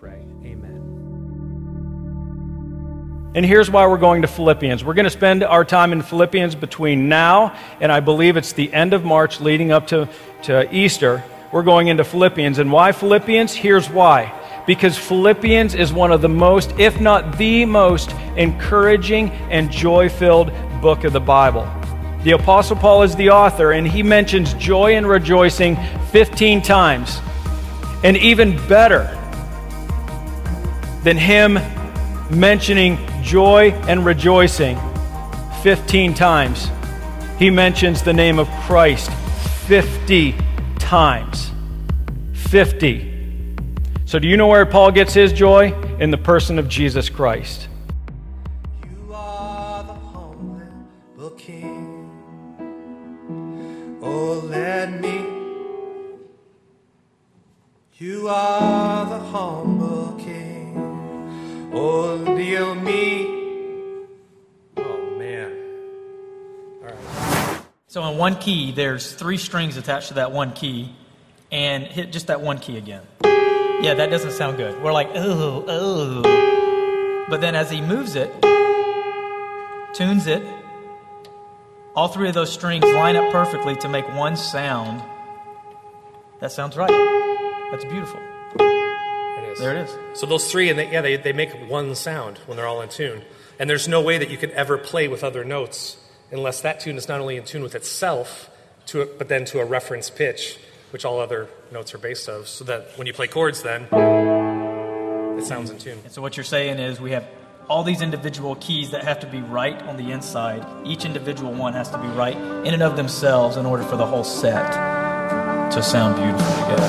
pray. Amen. And here's why we're going to Philippians. We're going to spend our time in Philippians between now and I believe it's the end of March leading up to, to Easter. We're going into Philippians. And why Philippians? Here's why. Because Philippians is one of the most, if not the most, encouraging and joy filled book of the Bible. The Apostle Paul is the author, and he mentions joy and rejoicing 15 times. And even better than him mentioning joy and rejoicing 15 times, he mentions the name of Christ 50 times. 50. So, do you know where Paul gets his joy? In the person of Jesus Christ. So on one key, there's three strings attached to that one key, and hit just that one key again. Yeah, that doesn't sound good. We're like, oh, oh. But then as he moves it, tunes it, all three of those strings line up perfectly to make one sound. That sounds right. That's beautiful. It is. There it is. So those three, and they, yeah, they, they make one sound when they're all in tune. And there's no way that you can ever play with other notes unless that tune is not only in tune with itself, to a, but then to a reference pitch, which all other notes are based of, so that when you play chords, then it sounds in tune. And so what you're saying is we have all these individual keys that have to be right on the inside. Each individual one has to be right in and of themselves in order for the whole set to sound beautiful together.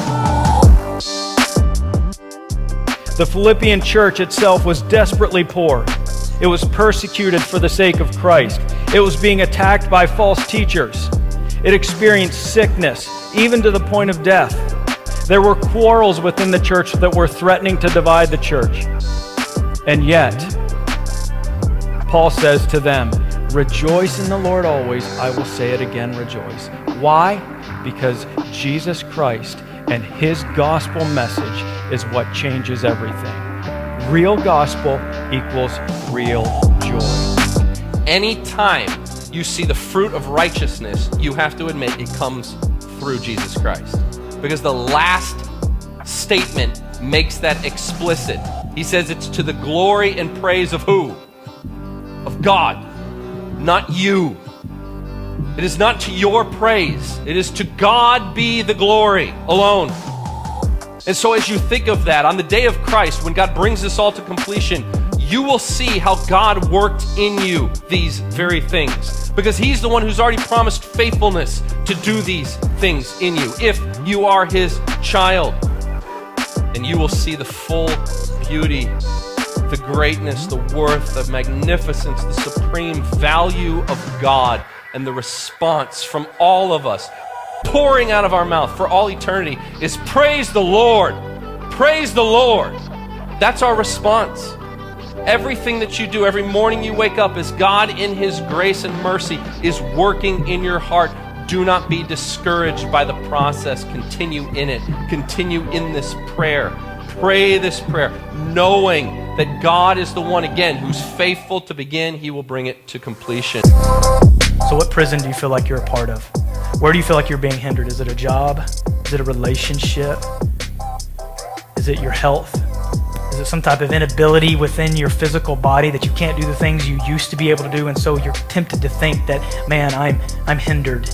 The Philippian church itself was desperately poor. It was persecuted for the sake of Christ. It was being attacked by false teachers. It experienced sickness, even to the point of death. There were quarrels within the church that were threatening to divide the church. And yet, Paul says to them, Rejoice in the Lord always. I will say it again, rejoice. Why? Because Jesus Christ and his gospel message is what changes everything. Real gospel equals real joy. Anytime you see the fruit of righteousness, you have to admit it comes through Jesus Christ. Because the last statement makes that explicit. He says it's to the glory and praise of who? Of God, not you. It is not to your praise, it is to God be the glory alone. And so, as you think of that, on the day of Christ, when God brings this all to completion, you will see how God worked in you these very things. Because He's the one who's already promised faithfulness to do these things in you. If you are His child, and you will see the full beauty, the greatness, the worth, the magnificence, the supreme value of God, and the response from all of us pouring out of our mouth for all eternity is praise the Lord. Praise the Lord. That's our response. Everything that you do, every morning you wake up, is God in His grace and mercy is working in your heart. Do not be discouraged by the process. Continue in it. Continue in this prayer. Pray this prayer, knowing that God is the one, again, who's faithful to begin. He will bring it to completion. So, what prison do you feel like you're a part of? Where do you feel like you're being hindered? Is it a job? Is it a relationship? Is it your health? Some type of inability within your physical body that you can't do the things you used to be able to do, and so you're tempted to think that, man, I'm I'm hindered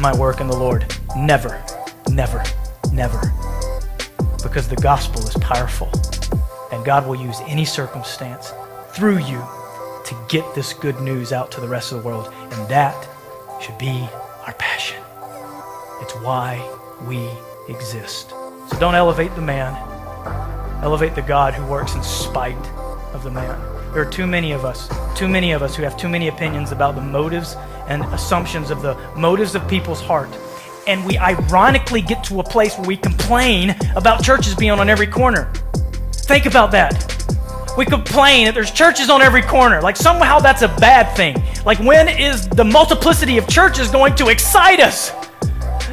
in my work in the Lord? Never, never, never. Because the gospel is powerful, and God will use any circumstance through you to get this good news out to the rest of the world, and that should be our passion. It's why we exist. So don't elevate the man, elevate the God who works in spite of the man. There are too many of us, too many of us who have too many opinions about the motives and assumptions of the motives of people's heart. And we ironically get to a place where we complain about churches being on every corner. Think about that. We complain that there's churches on every corner. Like somehow that's a bad thing. Like when is the multiplicity of churches going to excite us?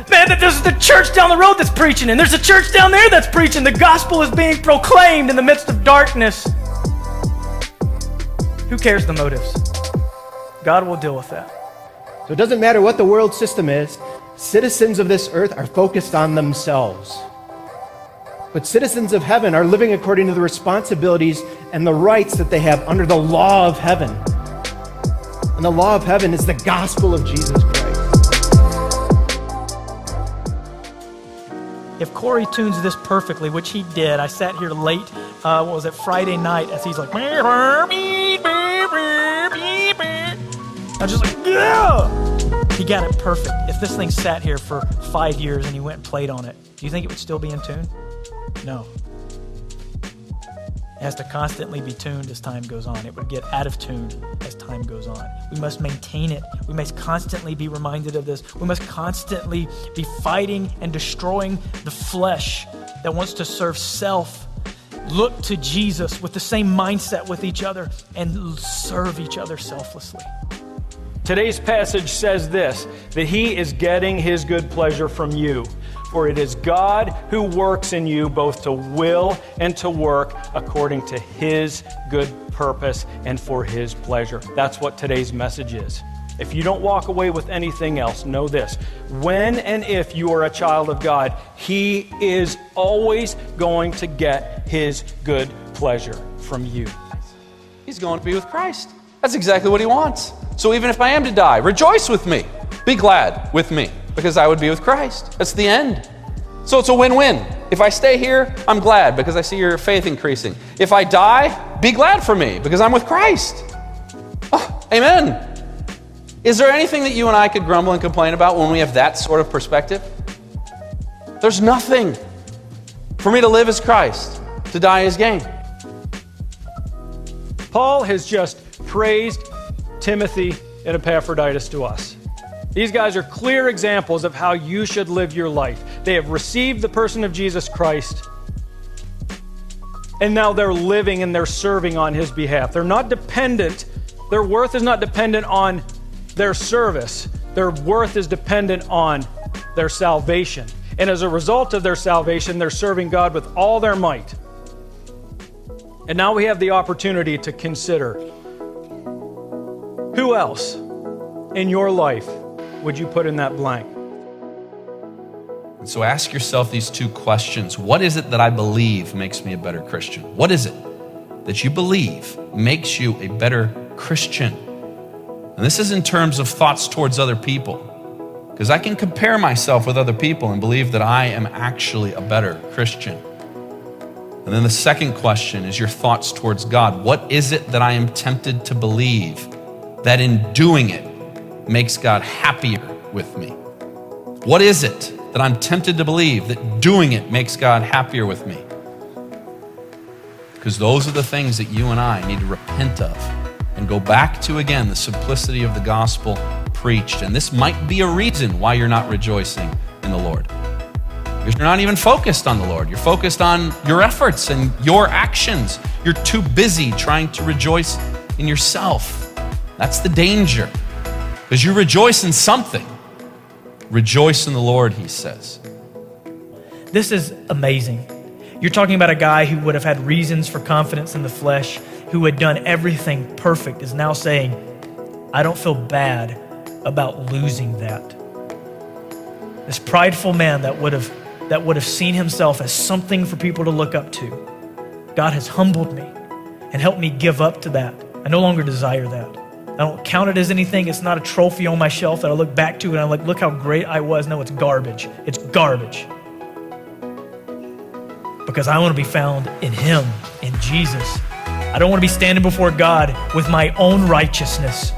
Man, that there's the church down the road that's preaching, and there's a church down there that's preaching. The gospel is being proclaimed in the midst of darkness. Who cares the motives? God will deal with that. So it doesn't matter what the world system is, citizens of this earth are focused on themselves. But citizens of heaven are living according to the responsibilities and the rights that they have under the law of heaven. And the law of heaven is the gospel of Jesus Christ. If Corey tunes this perfectly, which he did, I sat here late, uh, what was it, Friday night, as he's like, I was just like, yeah! He got it perfect. If this thing sat here for five years and he went and played on it, do you think it would still be in tune? No. It has to constantly be tuned as time goes on. It would get out of tune as time goes on. We must maintain it. We must constantly be reminded of this. We must constantly be fighting and destroying the flesh that wants to serve self. Look to Jesus with the same mindset with each other and serve each other selflessly. Today's passage says this that he is getting his good pleasure from you. For it is God who works in you both to will and to work according to his good purpose and for his pleasure. That's what today's message is. If you don't walk away with anything else, know this. When and if you are a child of God, He is always going to get His good pleasure from you. He's going to be with Christ. That's exactly what he wants. So even if I am to die, rejoice with me. Be glad with me because I would be with Christ. That's the end. So it's a win win. If I stay here, I'm glad because I see your faith increasing. If I die, be glad for me because I'm with Christ. Oh, amen. Is there anything that you and I could grumble and complain about when we have that sort of perspective? There's nothing. For me to live as Christ, to die is gain. Paul has just praised Timothy and Epaphroditus to us. These guys are clear examples of how you should live your life. They have received the person of Jesus Christ, and now they're living and they're serving on his behalf. They're not dependent, their worth is not dependent on their service, their worth is dependent on their salvation. And as a result of their salvation, they're serving God with all their might. And now we have the opportunity to consider who else in your life would you put in that blank? So ask yourself these two questions What is it that I believe makes me a better Christian? What is it that you believe makes you a better Christian? And this is in terms of thoughts towards other people. Because I can compare myself with other people and believe that I am actually a better Christian. And then the second question is your thoughts towards God. What is it that I am tempted to believe that in doing it makes God happier with me? What is it that I'm tempted to believe that doing it makes God happier with me? Because those are the things that you and I need to repent of and go back to again the simplicity of the gospel preached. And this might be a reason why you're not rejoicing in the Lord. Because you're not even focused on the Lord. You're focused on your efforts and your actions. You're too busy trying to rejoice in yourself. That's the danger. Because you rejoice in something. Rejoice in the Lord, he says. This is amazing. You're talking about a guy who would have had reasons for confidence in the flesh, who had done everything perfect, is now saying, I don't feel bad about losing that. This prideful man that would have that would have seen himself as something for people to look up to. God has humbled me and helped me give up to that. I no longer desire that. I don't count it as anything. It's not a trophy on my shelf that I look back to and I'm like, look how great I was. No, it's garbage. It's garbage. Because I want to be found in Him, in Jesus. I don't want to be standing before God with my own righteousness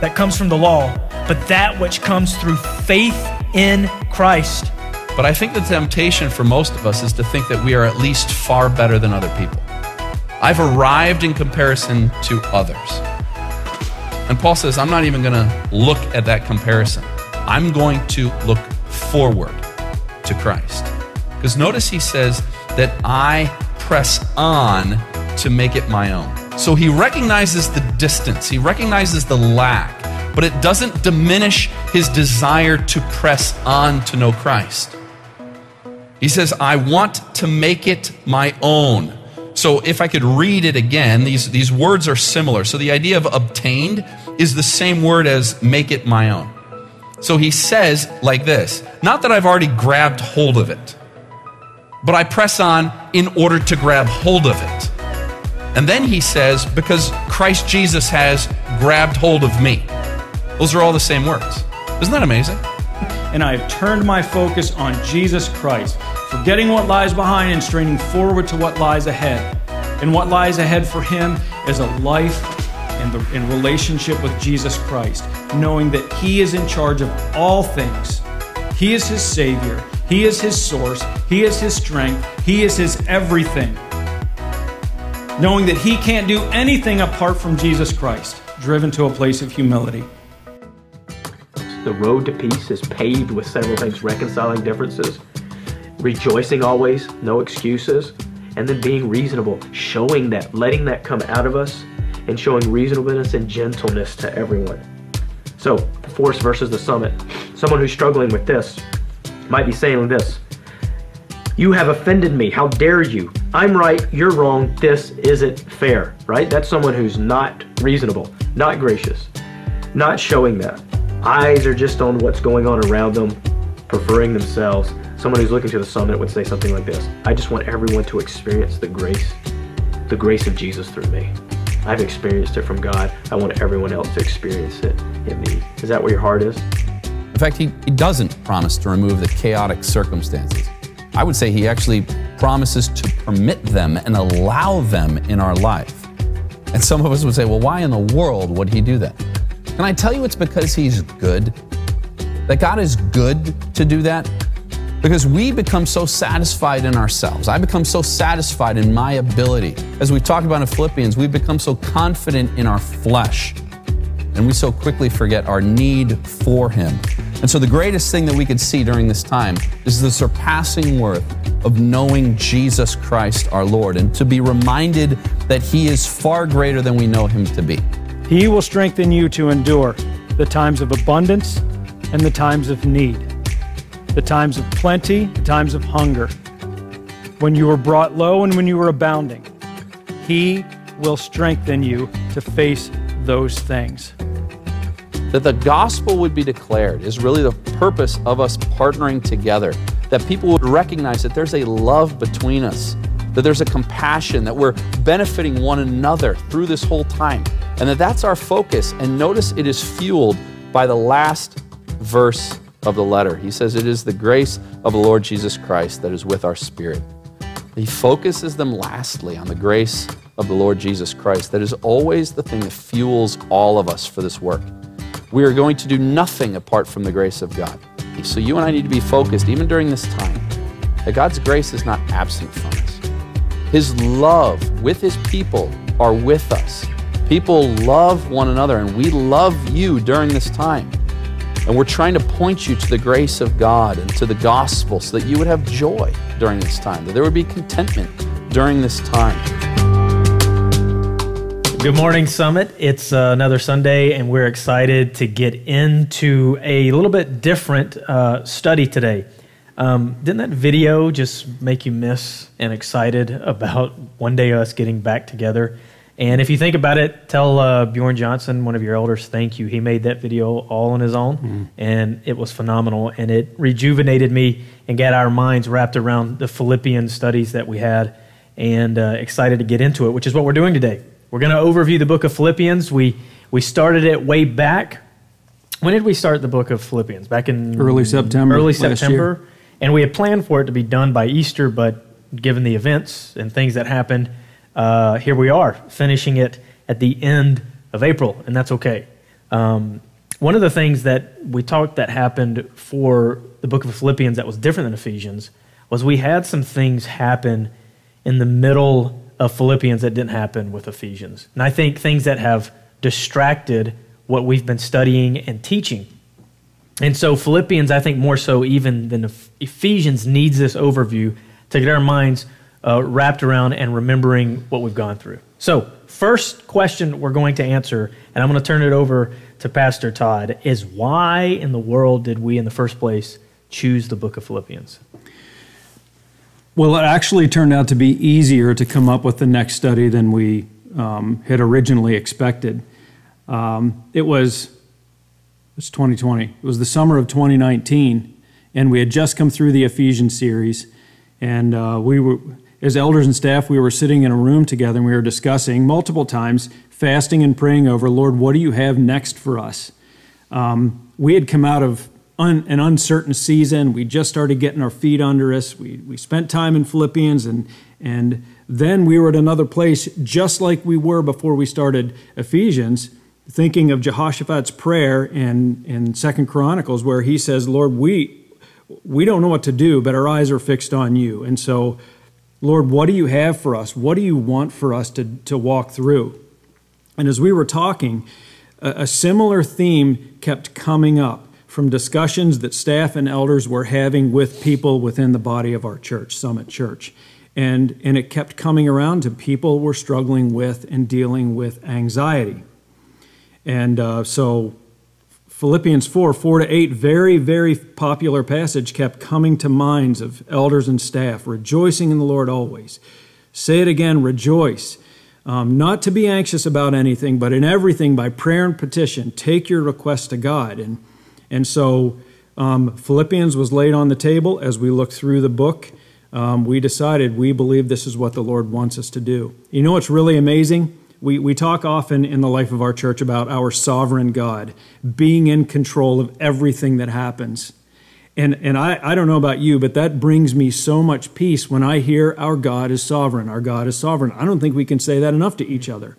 that comes from the law, but that which comes through faith in Christ. But I think the temptation for most of us is to think that we are at least far better than other people. I've arrived in comparison to others. And Paul says, I'm not even going to look at that comparison. I'm going to look forward to Christ. Because notice he says that I press on to make it my own. So he recognizes the distance, he recognizes the lack, but it doesn't diminish his desire to press on to know Christ. He says, I want to make it my own. So if I could read it again, these, these words are similar. So the idea of obtained is the same word as make it my own. So he says like this Not that I've already grabbed hold of it, but I press on in order to grab hold of it. And then he says, Because Christ Jesus has grabbed hold of me. Those are all the same words. Isn't that amazing? and I have turned my focus on Jesus Christ, forgetting what lies behind and straining forward to what lies ahead. And what lies ahead for him is a life in, the, in relationship with Jesus Christ, knowing that he is in charge of all things. He is his Savior, he is his source, he is his strength, he is his everything. Knowing that he can't do anything apart from Jesus Christ, driven to a place of humility. The road to peace is paved with several things reconciling differences, rejoicing always, no excuses, and then being reasonable, showing that, letting that come out of us, and showing reasonableness and gentleness to everyone. So, the force versus the summit. Someone who's struggling with this might be saying this You have offended me. How dare you? I'm right, you're wrong, this isn't fair, right? That's someone who's not reasonable, not gracious, not showing that eyes are just on what's going on around them, preferring themselves. Someone who's looking to the summit would say something like this I just want everyone to experience the grace, the grace of Jesus through me. I've experienced it from God. I want everyone else to experience it in me. Is that where your heart is? In fact, he, he doesn't promise to remove the chaotic circumstances. I would say he actually promises to permit them and allow them in our life. And some of us would say, well, why in the world would he do that? Can I tell you it's because He's good? That God is good to do that? Because we become so satisfied in ourselves. I become so satisfied in my ability. As we talked about in Philippians, we become so confident in our flesh. And we so quickly forget our need for Him. And so, the greatest thing that we could see during this time is the surpassing worth of knowing Jesus Christ our Lord and to be reminded that He is far greater than we know Him to be. He will strengthen you to endure the times of abundance and the times of need, the times of plenty, the times of hunger, when you were brought low and when you were abounding. He will strengthen you to face those things. That the gospel would be declared is really the purpose of us partnering together. That people would recognize that there's a love between us, that there's a compassion, that we're benefiting one another through this whole time and that that's our focus. And notice it is fueled by the last verse of the letter. He says, It is the grace of the Lord Jesus Christ that is with our spirit. He focuses them lastly on the grace of the Lord Jesus Christ. That is always the thing that fuels all of us for this work. We are going to do nothing apart from the grace of God. So you and I need to be focused, even during this time, that God's grace is not absent from us. His love with His people are with us. People love one another, and we love you during this time. And we're trying to point you to the grace of God and to the gospel so that you would have joy during this time, that there would be contentment during this time. Good morning, Summit. It's uh, another Sunday, and we're excited to get into a little bit different uh, study today. Um, didn't that video just make you miss and excited about one day us getting back together? And if you think about it, tell uh, Bjorn Johnson, one of your elders, thank you. He made that video all on his own, mm-hmm. and it was phenomenal. And it rejuvenated me and got our minds wrapped around the Philippian studies that we had, and uh, excited to get into it, which is what we're doing today. We're going to overview the book of Philippians. We we started it way back. When did we start the book of Philippians? Back in early September. Early September, and we had planned for it to be done by Easter, but given the events and things that happened uh, here we are, finishing it at the end of April, and that's okay. Um, one of the things that we talked that happened for the book of Philippians that was different than Ephesians was we had some things happen in the middle of Philippians that didn't happen with Ephesians. And I think things that have distracted what we've been studying and teaching. And so Philippians, I think more so even than Ephesians, needs this overview to get our minds uh, wrapped around and remembering what we've gone through. So, first question we're going to answer, and I'm going to turn it over to Pastor Todd, is why in the world did we, in the first place, choose the book of Philippians? Well, it actually turned out to be easier to come up with the next study than we um, had originally expected. Um, it was it's 2020. It was the summer of 2019, and we had just come through the Ephesians series, and uh, we were, as elders and staff, we were sitting in a room together, and we were discussing multiple times, fasting and praying over, Lord, what do you have next for us? Um, we had come out of un, an uncertain season. We just started getting our feet under us. We, we spent time in Philippians, and and then we were at another place, just like we were before we started Ephesians thinking of Jehoshaphat's prayer in, in Second Chronicles, where he says, Lord, we, we don't know what to do, but our eyes are fixed on you. And so, Lord, what do you have for us? What do you want for us to, to walk through? And as we were talking, a, a similar theme kept coming up from discussions that staff and elders were having with people within the body of our church, Summit Church. And, and it kept coming around to people were struggling with and dealing with anxiety. And uh, so Philippians 4 4 to 8, very, very popular passage, kept coming to minds of elders and staff, rejoicing in the Lord always. Say it again, rejoice. Um, not to be anxious about anything, but in everything by prayer and petition, take your request to God. And, and so um, Philippians was laid on the table as we looked through the book. Um, we decided we believe this is what the Lord wants us to do. You know what's really amazing? We, we talk often in the life of our church about our sovereign God being in control of everything that happens. And, and I, I don't know about you, but that brings me so much peace when I hear our God is sovereign. Our God is sovereign. I don't think we can say that enough to each other.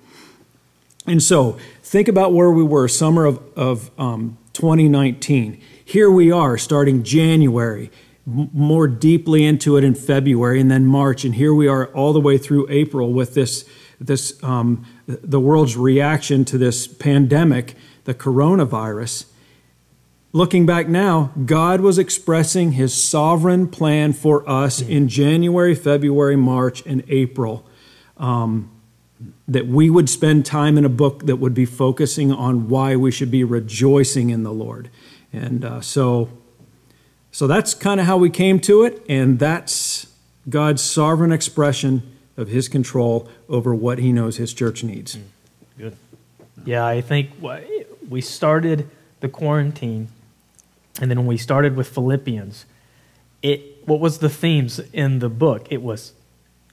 And so think about where we were, summer of, of um, 2019. Here we are starting January, m- more deeply into it in February, and then March. And here we are all the way through April with this this um, the world's reaction to this pandemic, the coronavirus. Looking back now, God was expressing his sovereign plan for us in January, February, March, and April. Um, that we would spend time in a book that would be focusing on why we should be rejoicing in the Lord. And uh, so, so that's kind of how we came to it, and that's God's sovereign expression of his control over what he knows his church needs. Good. Yeah, I think we started the quarantine, and then when we started with Philippians, it what was the themes in the book? It was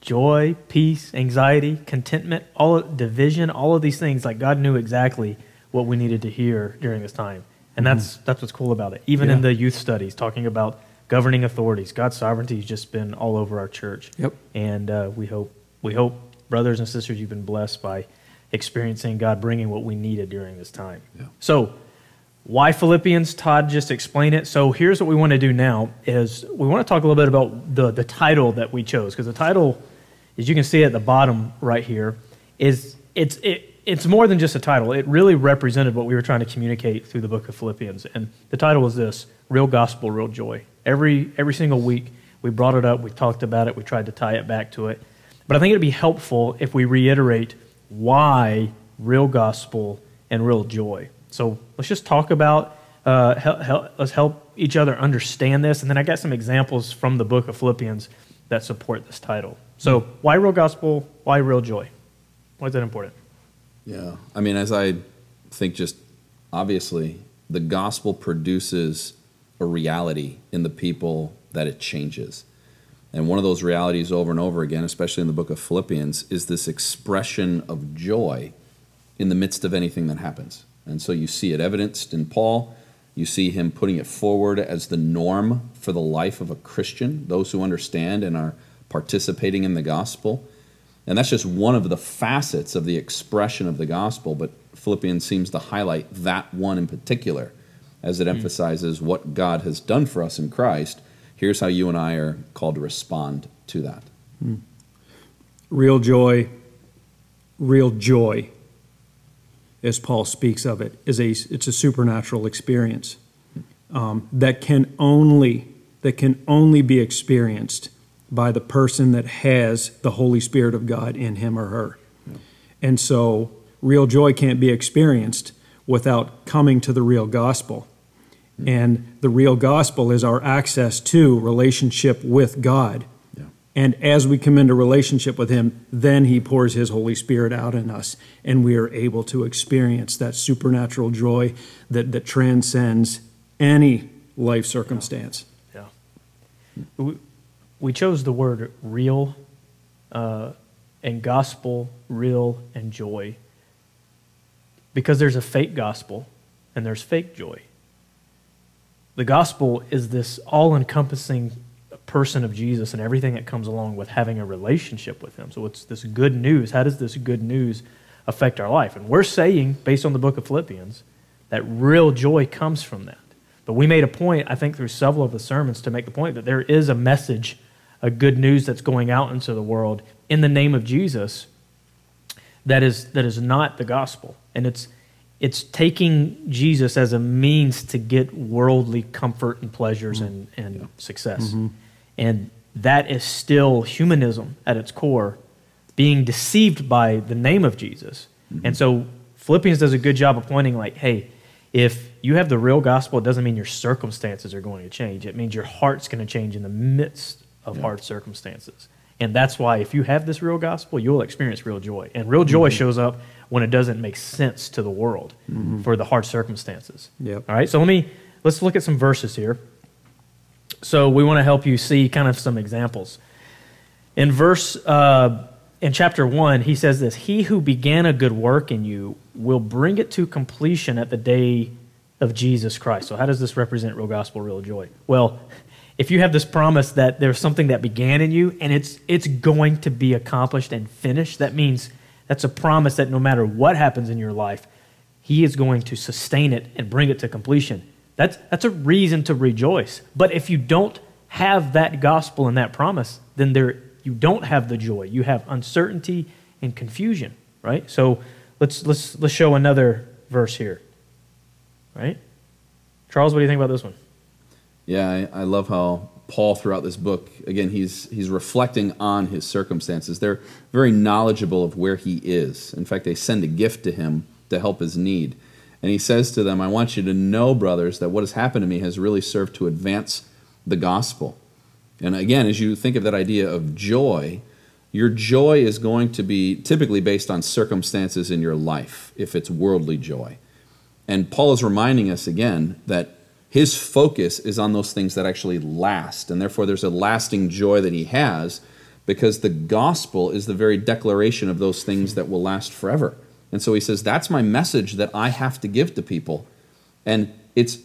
joy, peace, anxiety, contentment, all division, all of these things. Like God knew exactly what we needed to hear during this time, and mm-hmm. that's that's what's cool about it. Even yeah. in the youth studies, talking about governing authorities. God's sovereignty has just been all over our church. Yep. And uh, we hope we hope brothers and sisters you've been blessed by experiencing God bringing what we needed during this time. Yeah. So, why Philippians? Todd just explained it. So here's what we want to do now: is we want to talk a little bit about the the title that we chose because the title, as you can see at the bottom right here, is it's it. It's more than just a title. It really represented what we were trying to communicate through the book of Philippians. And the title was this Real Gospel, Real Joy. Every, every single week, we brought it up, we talked about it, we tried to tie it back to it. But I think it'd be helpful if we reiterate why real gospel and real joy. So let's just talk about, uh, help, help, let's help each other understand this. And then I got some examples from the book of Philippians that support this title. So, why real gospel? Why real joy? Why is that important? Yeah. I mean, as I think, just obviously, the gospel produces a reality in the people that it changes. And one of those realities over and over again, especially in the book of Philippians, is this expression of joy in the midst of anything that happens. And so you see it evidenced in Paul. You see him putting it forward as the norm for the life of a Christian, those who understand and are participating in the gospel. And that's just one of the facets of the expression of the gospel, but Philippians seems to highlight that one in particular as it mm. emphasizes what God has done for us in Christ. Here's how you and I are called to respond to that. Mm. Real joy, real joy, as Paul speaks of it, is a it's a supernatural experience um, that can only that can only be experienced by the person that has the Holy Spirit of God in him or her. And so, real joy can't be experienced without coming to the real gospel. And the real gospel is our access to relationship with God. And as we come into relationship with Him, then He pours His Holy Spirit out in us, and we are able to experience that supernatural joy that, that transcends any life circumstance. Yeah. We, we chose the word real uh, and gospel, real and joy, because there's a fake gospel and there's fake joy. The gospel is this all encompassing person of Jesus and everything that comes along with having a relationship with Him. So it's this good news. How does this good news affect our life? And we're saying, based on the book of Philippians, that real joy comes from that. But we made a point, I think, through several of the sermons to make the point that there is a message, a good news that's going out into the world in the name of Jesus that is, that is not the gospel. And it's, it's taking Jesus as a means to get worldly comfort and pleasures mm-hmm. and, and success. Mm-hmm. And that is still humanism at its core, being deceived by the name of Jesus. Mm-hmm. And so Philippians does a good job of pointing, like, hey, if you have the real gospel, it doesn't mean your circumstances are going to change. It means your heart's going to change in the midst of hard circumstances. And that's why if you have this real gospel, you'll experience real joy. And real joy mm-hmm. shows up when it doesn't make sense to the world for the hard circumstances. Yep. All right, so let me let's look at some verses here. So we want to help you see kind of some examples. In verse uh, in chapter one, he says this: "He who began a good work in you will bring it to completion at the day of Jesus Christ." So how does this represent real gospel, real joy? Well, if you have this promise that there's something that began in you and it's it's going to be accomplished and finished, that means that's a promise that no matter what happens in your life, he is going to sustain it and bring it to completion. That's, that's a reason to rejoice. But if you don't have that gospel and that promise, then there, you don't have the joy. You have uncertainty and confusion, right? So let's, let's, let's show another verse here, right? Charles, what do you think about this one? Yeah, I, I love how Paul, throughout this book, again, he's, he's reflecting on his circumstances. They're very knowledgeable of where he is. In fact, they send a gift to him to help his need. And he says to them, I want you to know, brothers, that what has happened to me has really served to advance the gospel. And again, as you think of that idea of joy, your joy is going to be typically based on circumstances in your life, if it's worldly joy. And Paul is reminding us again that his focus is on those things that actually last. And therefore, there's a lasting joy that he has because the gospel is the very declaration of those things that will last forever. And so he says, That's my message that I have to give to people. And it's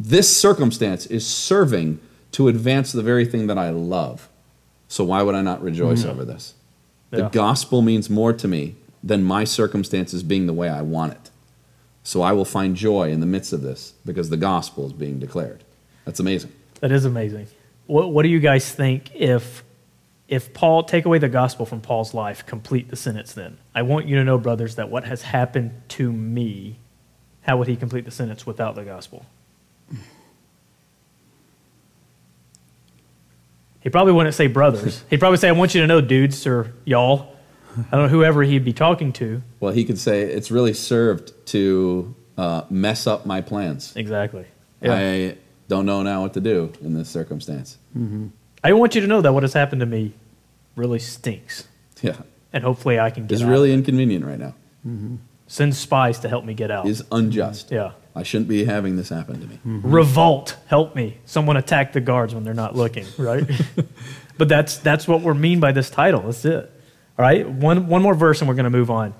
this circumstance is serving to advance the very thing that I love. So why would I not rejoice mm-hmm. over this? The gospel means more to me than my circumstances being the way I want it. So I will find joy in the midst of this because the gospel is being declared. That's amazing. That is amazing. What, what do you guys think if if Paul take away the gospel from Paul's life, complete the sentence then? I want you to know, brothers, that what has happened to me, how would he complete the sentence without the gospel? He probably wouldn't say brothers. He'd probably say, I want you to know, dudes or y'all. I don't know whoever he'd be talking to. Well, he could say it's really served to uh, mess up my plans. Exactly. Yeah. I don't know now what to do in this circumstance. Mm-hmm. I want you to know that what has happened to me really stinks. Yeah. And hopefully I can get It's really inconvenient right now. Mm-hmm. Send spies to help me get out. Is unjust. Yeah. I shouldn't be having this happen to me. Mm-hmm. Revolt, help me. Someone attack the guards when they're not looking, right? but that's that's what we're mean by this title. That's it. All right? One one more verse and we're going to move on.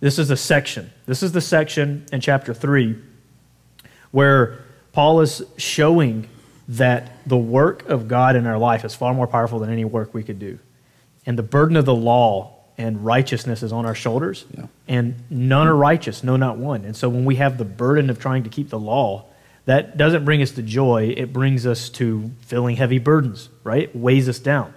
This is a section. This is the section in chapter 3 where Paul is showing that the work of God in our life is far more powerful than any work we could do. And the burden of the law and righteousness is on our shoulders. Yeah. And none are righteous, no, not one. And so when we have the burden of trying to keep the law, that doesn't bring us to joy. It brings us to feeling heavy burdens, right? It weighs us down.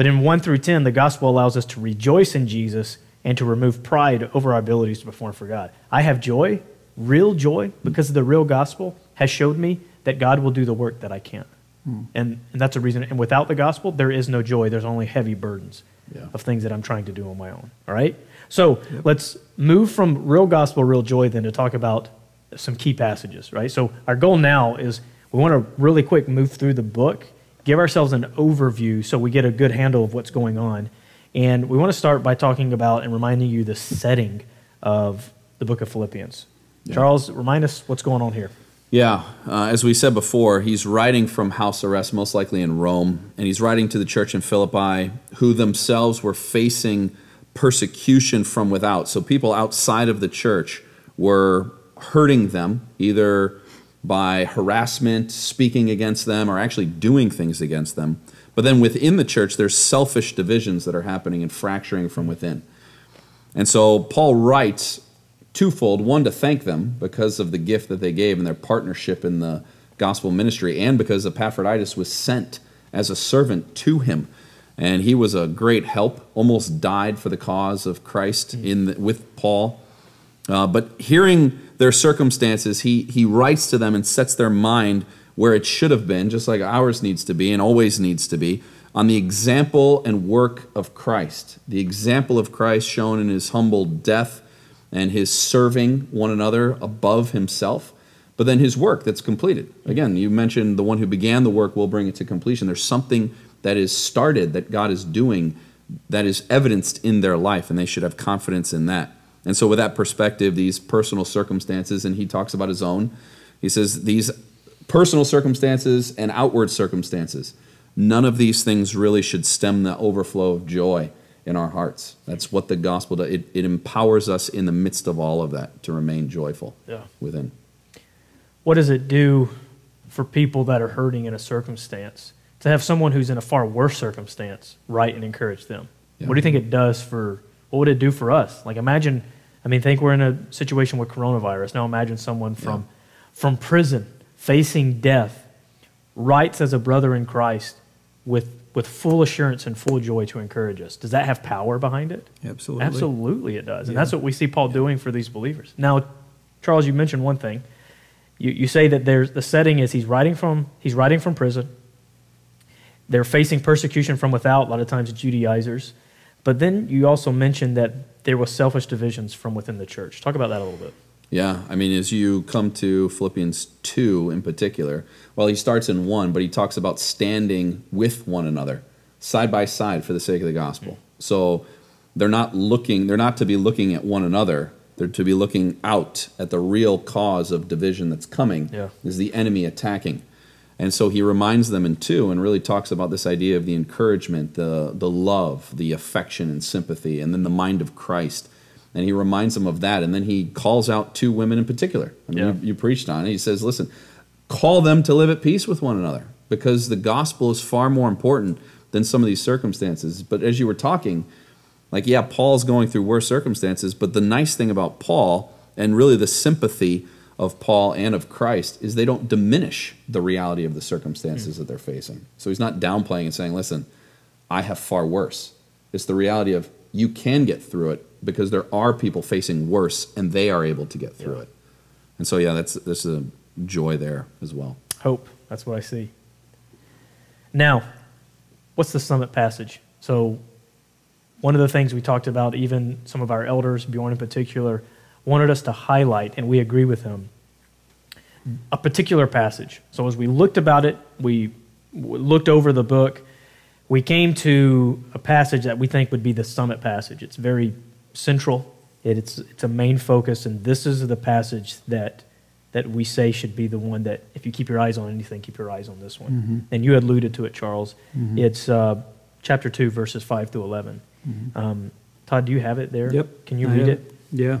But in 1 through 10, the gospel allows us to rejoice in Jesus and to remove pride over our abilities to perform for God. I have joy, real joy, because the real gospel has showed me that God will do the work that I can't. Hmm. And, and that's a reason. And without the gospel, there is no joy. There's only heavy burdens Yeah. of things that I'm trying to do on my own. All right? So let's move from real gospel, real joy then to talk about some key passages, right? So our goal now is we want to really quick move through the book, give ourselves an overview so we get a good handle of what's going on. And we want to start by talking about and reminding you the setting of the book of Philippians. Charles, remind us what's going on here. Yeah, uh, as we said before, he's writing from house arrest, most likely in Rome, and he's writing to the church in Philippi, who themselves were facing persecution from without. So people outside of the church were hurting them, either by harassment, speaking against them, or actually doing things against them. But then within the church, there's selfish divisions that are happening and fracturing from within. And so Paul writes twofold one to thank them because of the gift that they gave and their partnership in the gospel ministry, and because Epaphroditus was sent as a servant to him. And he was a great help, almost died for the cause of Christ in the, with Paul. Uh, but hearing their circumstances, he, he writes to them and sets their mind where it should have been, just like ours needs to be and always needs to be, on the example and work of Christ. The example of Christ shown in his humble death and his serving one another above himself, but then his work that's completed. Again, you mentioned the one who began the work will bring it to completion. There's something that is started that God is doing that is evidenced in their life, and they should have confidence in that. And so, with that perspective, these personal circumstances, and he talks about his own, he says, these personal circumstances and outward circumstances, none of these things really should stem the overflow of joy in our hearts. That's what the gospel does. It, it empowers us in the midst of all of that to remain joyful Yeah. within. what does it do for people that are hurting in a circumstance to have someone who's in a far worse circumstance write and encourage them? Yeah. What do you think it does for, what would it do for us? Like imagine, I mean, think we're in a situation with coronavirus. Now imagine someone from, from prison facing death writes as a brother in Christ with, with full assurance and full joy to encourage us. Does that have power behind it? Absolutely. Absolutely, it does. And that's what we see Paul doing for these believers. Now, Charles, you mentioned one thing. You, you say that there's the setting is he's writing from he's writing from prison. They're facing persecution from without, a lot of times Judaizers. But then you also mentioned that there was selfish divisions from within the church. Talk about that a little bit. Yeah, I mean, as you come to Philippians 2 in particular, well, he starts in 1, but he talks about standing with one another, side by side for the sake of the gospel. So they're not looking, they're not to be looking at one another, they're to be looking out at the real cause of division that's coming, Yeah. is the enemy attacking. And so he reminds them in 2 and really talks about this idea of the encouragement, the, the love, the affection and sympathy, and then the mind of Christ. And he reminds them of that. And then he calls out two women in particular. I mean Yeah. you, you preached on it. He says listen call them to live at peace with one another because the gospel is far more important than some of these circumstances. But as you were talking like yeah paul's going through worse circumstances but the nice thing about paul and really the sympathy of paul and of christ is they don't diminish the reality of the circumstances mm. that they're facing so he's not downplaying and saying listen I have far worse. It's the reality of you can get through it because there are people facing worse and they are able to get through it. And so, yeah, that's this is a joy there as well. Hope. That's what I see. Now, what's the summit passage? So, one of the things we talked about, even some of our elders, Bjorn in particular, wanted us to highlight, and we agree with him, a particular passage. So, as we looked about it, we looked over the book, we came to a passage that we think would be the summit passage. It's very central, it, it's, it's a main focus, and this is the passage that that we say should be the one that if you keep your eyes on anything, keep your eyes on this one. And you alluded to it, Charles. It's uh, chapter 2, verses 5 through 11. Um, Todd, do you have it there? Yep. Can you I read it? Yeah.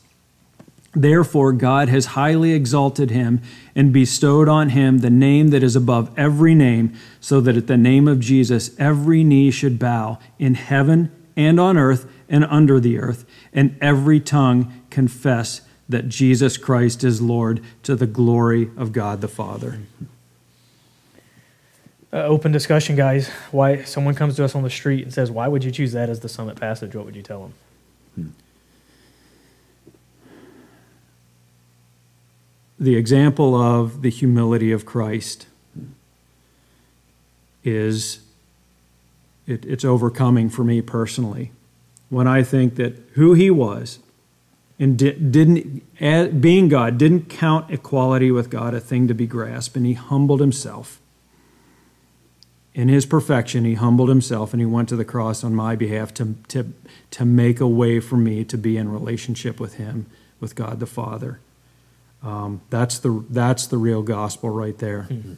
Therefore, God has highly exalted him and bestowed on him the name that is above every name, so that at the name of Jesus every knee should bow in heaven and on earth and under the earth, and every tongue confess that Jesus Christ is Lord to the glory of God the Father. Uh, open discussion, guys. Why someone comes to us on the street and says, "Why would you choose that as the summit passage?" What would you tell them? The example of the humility of Christ is it, it's overcoming for me personally when I think that who he was and di- didn't being God didn't count equality with God a thing to be grasped, and he humbled himself. In his perfection, he humbled himself and he went to the cross on my behalf to, to, to make a way for me to be in relationship with him, with God the Father. Um, that's the that's the real gospel right there. Hmm.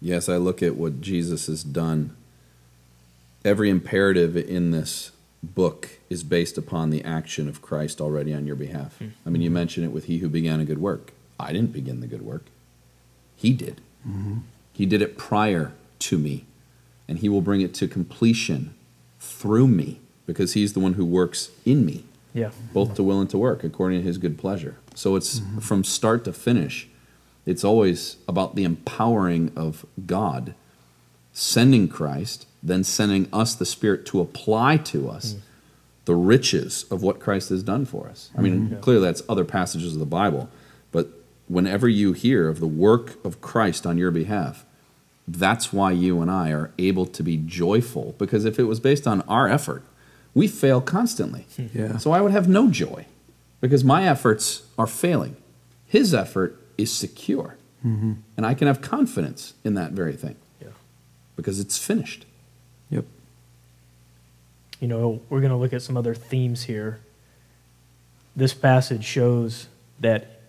Yes, I look at what Jesus has done. Every imperative in this book is based upon the action of Christ already on your behalf. Hmm. I mean, you mentioned it with He who began a good work. I didn't begin the good work, He did. Mm-hmm. He did it prior to me, and He will bring it to completion through me because He's the one who works in me Yeah. both to will and to work according to his good pleasure. So it's mm-hmm. from start to finish, it's always about the empowering of God sending Christ, then sending us the Spirit to apply to us mm. the riches of what Christ has done for us. I mean, mm-hmm. clearly that's other passages of the Bible, but whenever you hear of the work of Christ on your behalf, that's why you and I are able to be joyful because if it was based on our effort, we fail constantly. Hmm. Yeah. So I would have no joy because my efforts are failing. His effort is secure. Mm-hmm. And I can have confidence in that very thing Yeah. because it's finished. Yep. You know, we're going to look at some other themes here. This passage shows that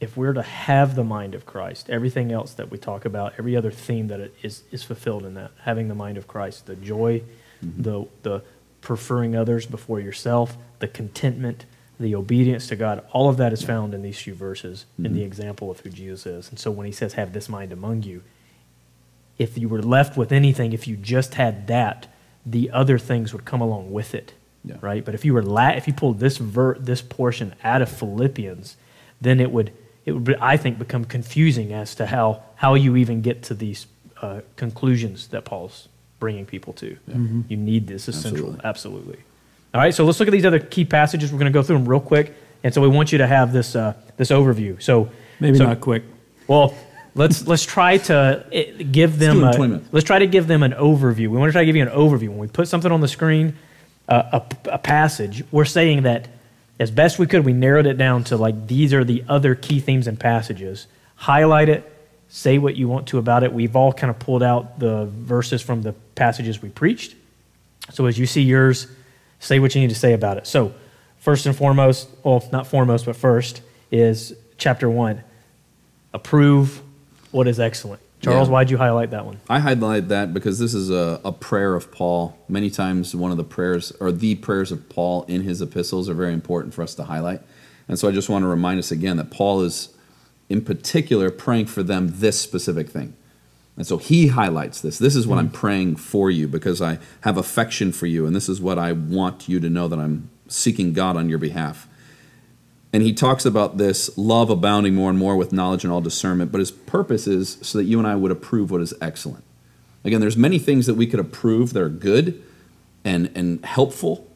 if we're to have the mind of Christ, everything else that we talk about, every other theme that it is, is fulfilled in that, having the mind of Christ, the joy, mm-hmm. the, the preferring others before yourself, the contentment, the obedience to God, all of that is found in these few verses in the example of who Jesus is. And so when he says, have this mind among you, if you were left with anything, if you just had that, the other things would come along with it, Yeah. right? But if you were la- if you pulled this ver- this portion out of Philippians, then it would it would be, I think become confusing as to how how you even get to these uh, conclusions that Paul's bringing people to. You need this essential, Absolutely. absolutely. All right, so let's look at these other key passages. We're going to go through them real quick, and so we want you to have this uh, this overview. So Maybe so- not quick. well, let's let's try to eh, give them do it a, let's try to give them an overview. We want to try to give you an overview. When we put something on the screen, uh, a, a passage, we're saying that as best we could, we narrowed it down to like these are the other key themes and passages. Highlight it, say what you want to about it. We've all kind of pulled out the verses from the passages we preached. So as you see yours, say what you need to say about it. So, first and foremost, well, not foremost, but first, is chapter one approve what is excellent. Charles, Yeah. why'd you highlight that one? I highlight that because this is a, a prayer of Paul. Many times, one of the prayers or the prayers of Paul in his epistles are very important for us to highlight. And so I just want to remind us again that Paul is, in particular, praying for them this specific thing. And so he highlights this. This is what hmm. I'm praying for you because I have affection for you, and this is what I want you to know that I'm seeking God on your behalf. And he talks about this love abounding more and more with knowledge and all discernment, but his purpose is so that you and I would approve what is excellent. Again, there's many things that we could approve that are good and, and helpful,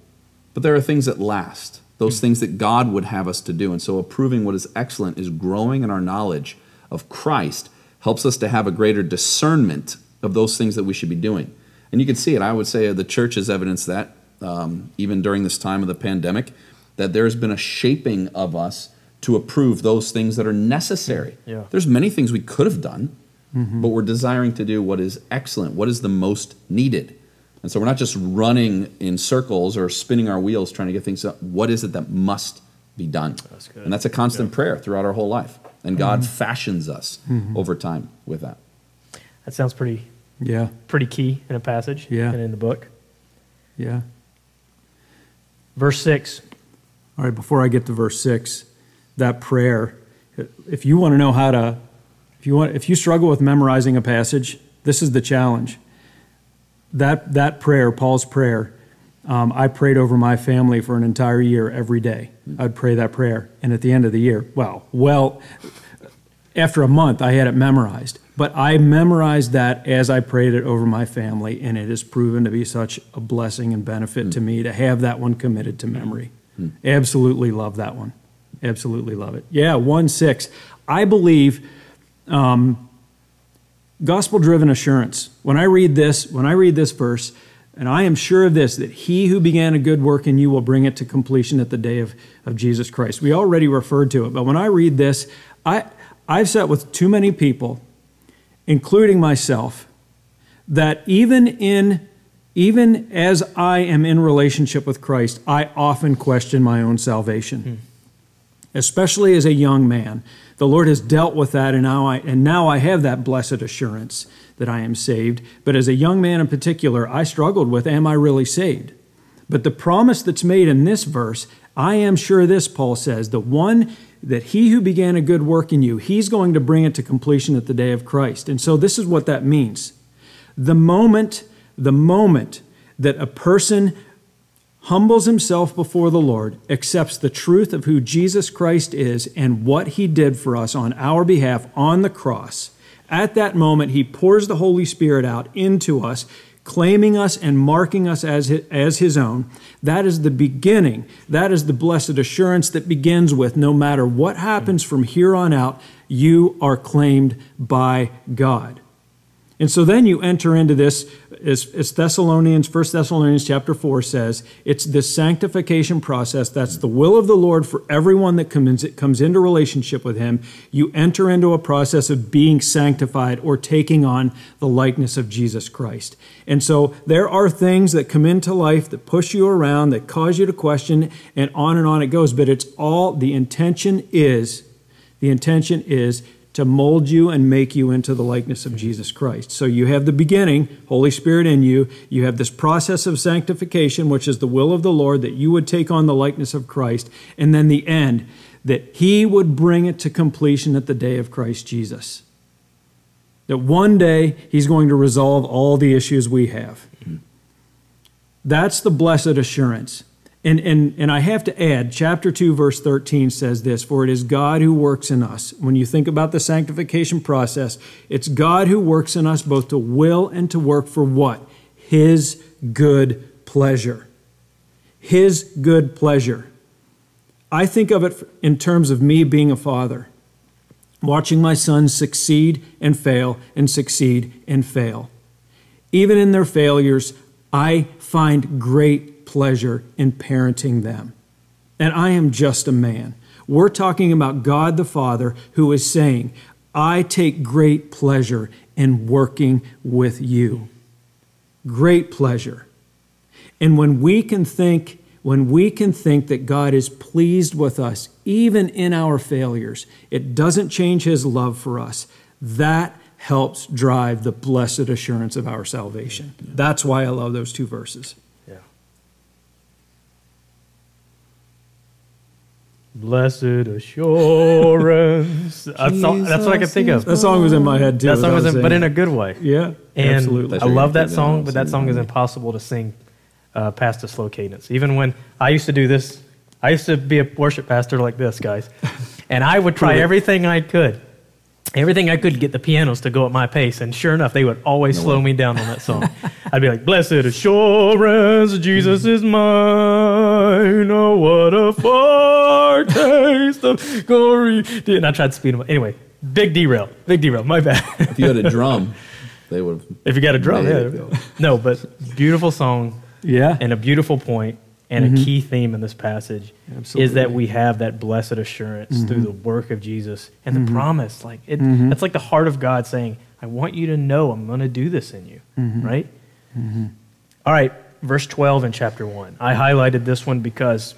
but there are things that last, those things that God would have us to do. And so approving what is excellent is growing in our knowledge of Christ, helps us to have a greater discernment of those things that we should be doing. And you can see it. I would say the church has evidenced that, um, even during this time of the pandemic, that there has been a shaping of us to approve those things that are necessary. Yeah. There's many things we could have done, but we're desiring to do what is excellent, what is the most needed. And so we're not just running in circles or spinning our wheels trying to get things up. What is it that must be done? That's good. And that's a constant prayer throughout our whole life. And God mm-hmm. fashions us mm-hmm. over time with that. That sounds pretty Yeah. pretty key in a passage Yeah. and in the book. Yeah. Verse six. All right, before I get to verse six, that prayer, if you want to know how to, if you want, if you struggle with memorizing a passage, this is the challenge. That, that prayer, Paul's prayer, um, I prayed over my family for an entire year every day. I'd pray that prayer. And at the end of the year, well, well, after a month, I had it memorized. But I memorized that as I prayed it over my family, and it has proven to be such a blessing and benefit to me to have that one committed to memory. Absolutely love that one. Absolutely love it. Yeah, 1 6. I believe um, gospel driven assurance. When I read this, when I read this verse, and I am sure of this, that he who began a good work in you will bring it to completion at the day of, of Jesus Christ. We already referred to it, but when I read this, I, I've sat with too many people, including myself, that even in even as I am in relationship with Christ, I often question my own salvation. Hmm. Especially as a young man. The Lord has dealt with that and now I and now I have that blessed assurance that I am saved. But as a young man in particular, I struggled with am I really saved? But the promise that's made in this verse, I am sure this, Paul says, the one that he who began a good work in you, he's going to bring it to completion at the day of Christ. And so this is what that means. The moment, the moment that a person humbles himself before the Lord, accepts the truth of who Jesus Christ is and what he did for us on our behalf on the cross, at that moment, he pours the Holy Spirit out into us, claiming us and marking us as his, as his own. That is the beginning. That is the blessed assurance that begins with no matter what happens from here on out, you are claimed by God. And so then you enter into this, as, Thessalonians, 1 Thessalonians chapter 4 says, it's this sanctification process. That's the will of the Lord for everyone that comes, comes into relationship with Him. You enter into a process of being sanctified or taking on the likeness of Jesus Christ. And so there are things that come into life that push you around, that cause you to question, and on and on it goes. But it's all, the intention is, the intention is to mold you and make you into the likeness of Jesus Christ. So you have the beginning, Holy Spirit in you. You have this process of sanctification, which is the will of the Lord that you would take on the likeness of Christ. And then the end, that He would bring it to completion at the day of Christ Jesus. That one day He's going to resolve all the issues we have. Mm-hmm. That's the blessed assurance. And, and, and I have to add, chapter 2, verse 13 says this For it is God who works in us. When you think about the sanctification process, it's God who works in us both to will and to work for what? His good pleasure. His good pleasure. I think of it in terms of me being a father, watching my sons succeed and fail and succeed and fail. Even in their failures, I find great pleasure in parenting them. And I am just a man. We're talking about God the Father who is saying, I take great pleasure in working with you. Great pleasure. And when we can think, when we can think that God is pleased with us, even in our failures, it doesn't change his love for us. That helps drive the blessed assurance of our salvation. That's why I love those two verses. Yeah. Blessed assurance. that's, all, that's what I can think of. That song was in my head too. That song was, in, but in a good way. yeah, And absolutely. I love that song, but that song is impossible to sing uh, past a slow cadence. Even when I used to do this, I used to be a worship pastor like this, guys, and I would try everything I could, everything I could to get the pianos to go at my pace, and sure enough, they would always slow me down on that song. I'd be like, "Blessed assurance, Jesus is mine. Oh, what a foretaste of glory!" And I tried to speed them. up. Anyway, big derail, big derail. My bad. If you had a drum, they would have. If you got a drum, yeah. No, but beautiful song yeah, and a beautiful point and a key theme in this passage is that Mm-hmm. Absolutely. Mm-hmm. we have that blessed assurance through the work of Jesus and the promise. Like it, that's like the heart of God saying, "I want you to know I'm going to do this in you." Mm-hmm. Right? All right, verse 12 in chapter 1. I highlighted this one because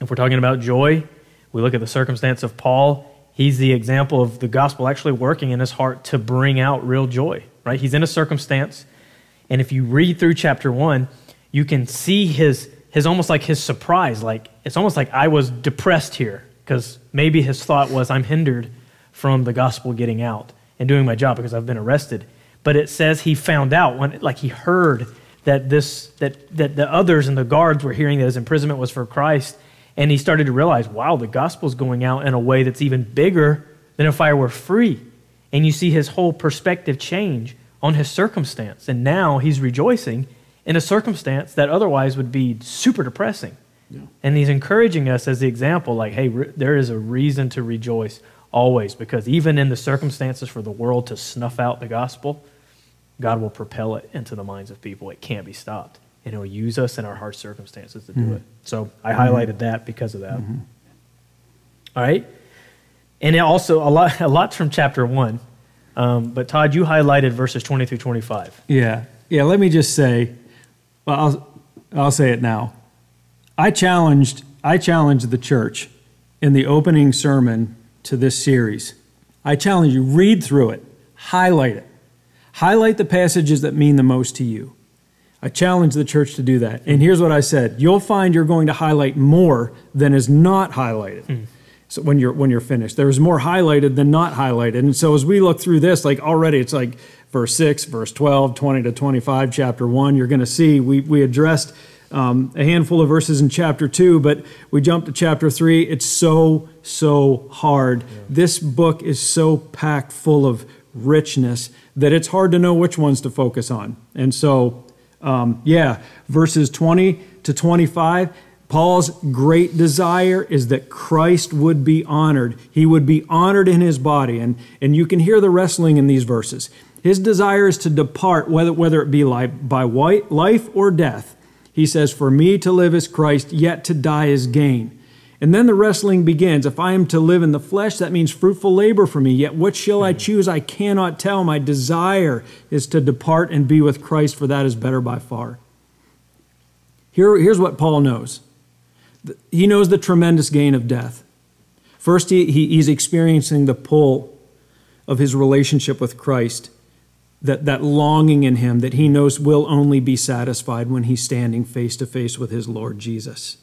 if we're talking about joy, we look at the circumstance of Paul. He's the example of the gospel actually working in his heart to bring out real joy, right? He's in a circumstance, and if you read through chapter 1, you can see his his almost like his surprise, like it's almost like I was depressed here because maybe his thought was I'm hindered from the gospel getting out and doing my job because I've been arrested. but it says he found out when, like he heard that this that that the others and the guards were hearing that his imprisonment was for Christ, and he started to realize, wow, the gospel's going out in a way that's even bigger than if I were free. And you see his whole perspective change on his circumstance, and now he's rejoicing in a circumstance that otherwise would be super depressing. And he's encouraging us as the example, like, hey, re- there is a reason to rejoice always, because even in the circumstances for the world to snuff out the gospel, God will propel it into the minds of people. It can't be stopped. And he'll use us in our hard circumstances to do Mhm. it. So I highlighted that because of that. Mhm. All right. And it also, a lot, a lot from chapter one. Um, but Todd, you highlighted verses 20 through 25. Yeah. Yeah, let me just say, well, I'll, I'll say it now. I challenged, I challenged the church in the opening sermon to this series. I challenge you, read through it, highlight it, highlight the passages that mean the most to you. I challenge the church to do that. And here's what I said you'll find you're going to highlight more than is not highlighted. Hmm. So when you're when you're finished, there's more highlighted than not highlighted. And so as we look through this, like already it's like verse 6, verse 12, 20 to 25, chapter 1, you're going to see we, we addressed um, a handful of verses in chapter 2, but we jump to chapter 3. It's so, so hard. This book is so packed full of richness that it's hard to know which ones to focus on. And so, um, yeah, verses 20 to 25. Paul's great desire is that Christ would be honored. He would be honored in his body. And, and you can hear the wrestling in these verses. His desire is to depart, whether, whether it be like by white, life or death. He says, For me to live is Christ, yet to die is gain. And then the wrestling begins. If I am to live in the flesh, that means fruitful labor for me. Yet what shall I choose? I cannot tell. My desire is to depart and be with Christ, for that is better by far. Here, here's what Paul knows he knows the tremendous gain of death. First, he, he, he's experiencing the pull of his relationship with Christ, that, that longing in him that he knows will only be satisfied when he's standing face to face with his Lord Jesus.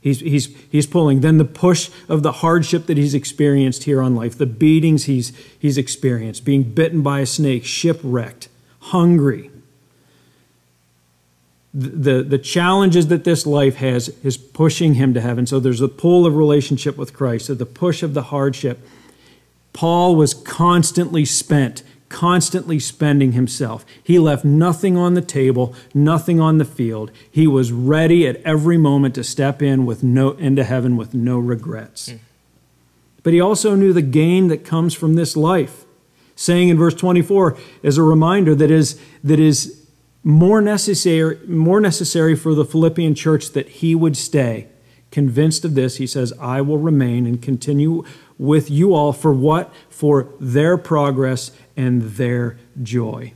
He's, he's, he's pulling. Then the push of the hardship that he's experienced here on life, the beatings he's, he's experienced, being bitten by a snake, shipwrecked, hungry, the, the challenges that this life has is pushing him to heaven. So there's the pull of relationship with Christ, so the push of the hardship. Paul was constantly spent, constantly spending himself. He left nothing on the table, nothing on the field. He was ready at every moment to step in with no into heaven with no regrets. Hmm. But he also knew the gain that comes from this life. Saying in verse 24 as a reminder that is that is more necessary, more necessary for the Philippian church that he would stay. Convinced of this, he says, I will remain and continue with you all for what? For their progress and their joy.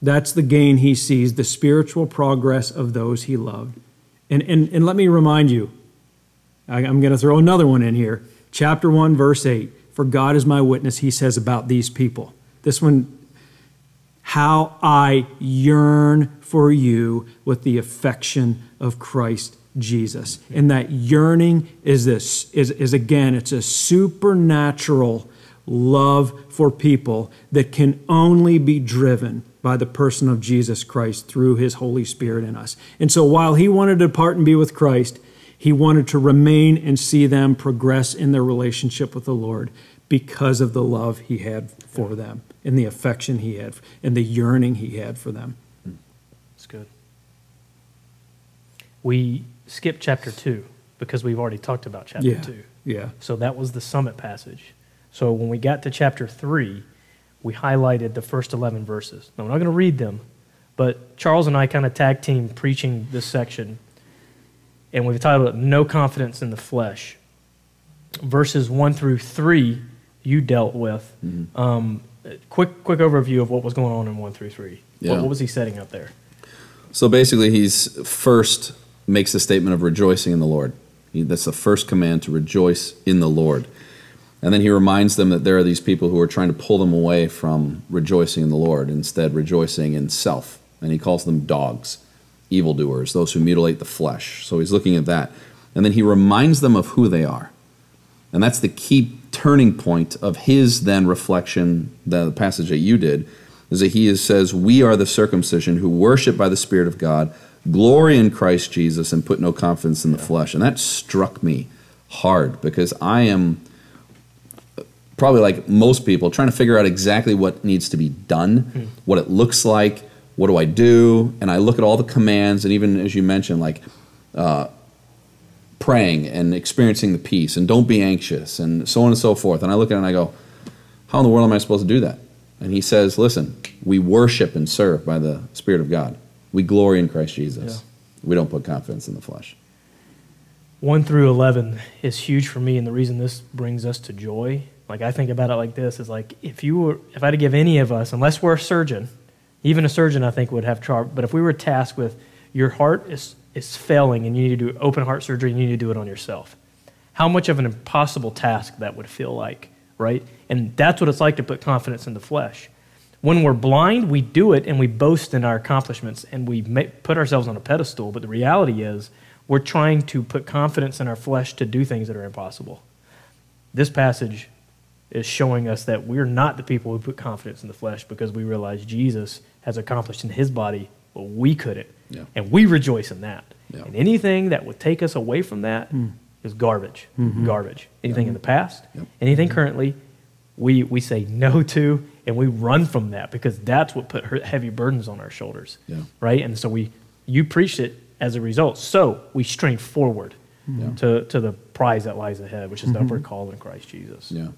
That's the gain he sees, the spiritual progress of those he loved. And, and, and let me remind you, I, I'm going to throw another one in here. Chapter 1, verse 8. For God is my witness, he says about these people. This one how I yearn for you with the affection of Christ Jesus. And that yearning is this is, is again, it's a supernatural love for people that can only be driven by the person of Jesus Christ through his Holy Spirit in us. And so while he wanted to depart and be with Christ, he wanted to remain and see them progress in their relationship with the Lord because of the love he had for them and the affection he had and the yearning he had for them. That's good. We skipped chapter 2 because we've already talked about chapter Yeah, 2. yeah. So that was the summit passage. So when we got to chapter 3, we highlighted the first 11 verses. Now, I'm not going to read them, but Charles and I kind of tag team preaching this section, and we've titled it No Confidence in the Flesh. Verses 1 through 3, you dealt with. Mm-hmm. Um, quick, quick overview of what was going on in 1 through 3. What, what was he setting up there? So basically, he's first makes the statement of rejoicing in the Lord. He, that's the first command to rejoice in the Lord. And then he reminds them that there are these people who are trying to pull them away from rejoicing in the Lord, instead, rejoicing in self. And he calls them dogs, evildoers, those who mutilate the flesh. So he's looking at that. And then he reminds them of who they are. And that's the key turning point of his then reflection, the passage that you did, is that he is, says, We are the circumcision who worship by the Spirit of God, glory in Christ Jesus, and put no confidence in the flesh. And that struck me hard because I am probably like most people trying to figure out exactly what needs to be done, what it looks like, what do I do, and I look at all the commands, and even as you mentioned, like uh, praying and experiencing the peace, and don't be anxious, and so on and so forth. And I look at it and I go, how in the world am I supposed to do that? And he says, listen, we worship and serve by the Spirit of God. We glory in Christ Jesus. We don't put confidence in the flesh. 1 through 11 is huge for me and the reason this brings us to joy like i think about it like this is like if you were if i had to give any of us unless we're a surgeon even a surgeon i think would have trouble but if we were tasked with your heart is is failing and you need to do open heart surgery and you need to do it on yourself how much of an impossible task that would feel like right and that's what it's like to put confidence in the flesh when we're blind we do it and we boast in our accomplishments and we put ourselves on a pedestal but the reality is we're trying to put confidence in our flesh to do things that are impossible. This passage is showing us that we're not the people who put confidence in the flesh because we realize Jesus has accomplished in his body what we couldn't. Yeah. And we rejoice in that. Yeah. And anything that would take us away from that hmm. is garbage. Mm-hmm. Garbage. Anything in the past, Yep. anything mm-hmm. currently, we, we say no to and we run from that because that's what put heavy burdens on our shoulders. Yeah. Right? And so we you preached it as a result. So we strain forward mm-hmm. Yeah. to, to the prize that lies ahead, which is the upward call in Christ Jesus. Yeah.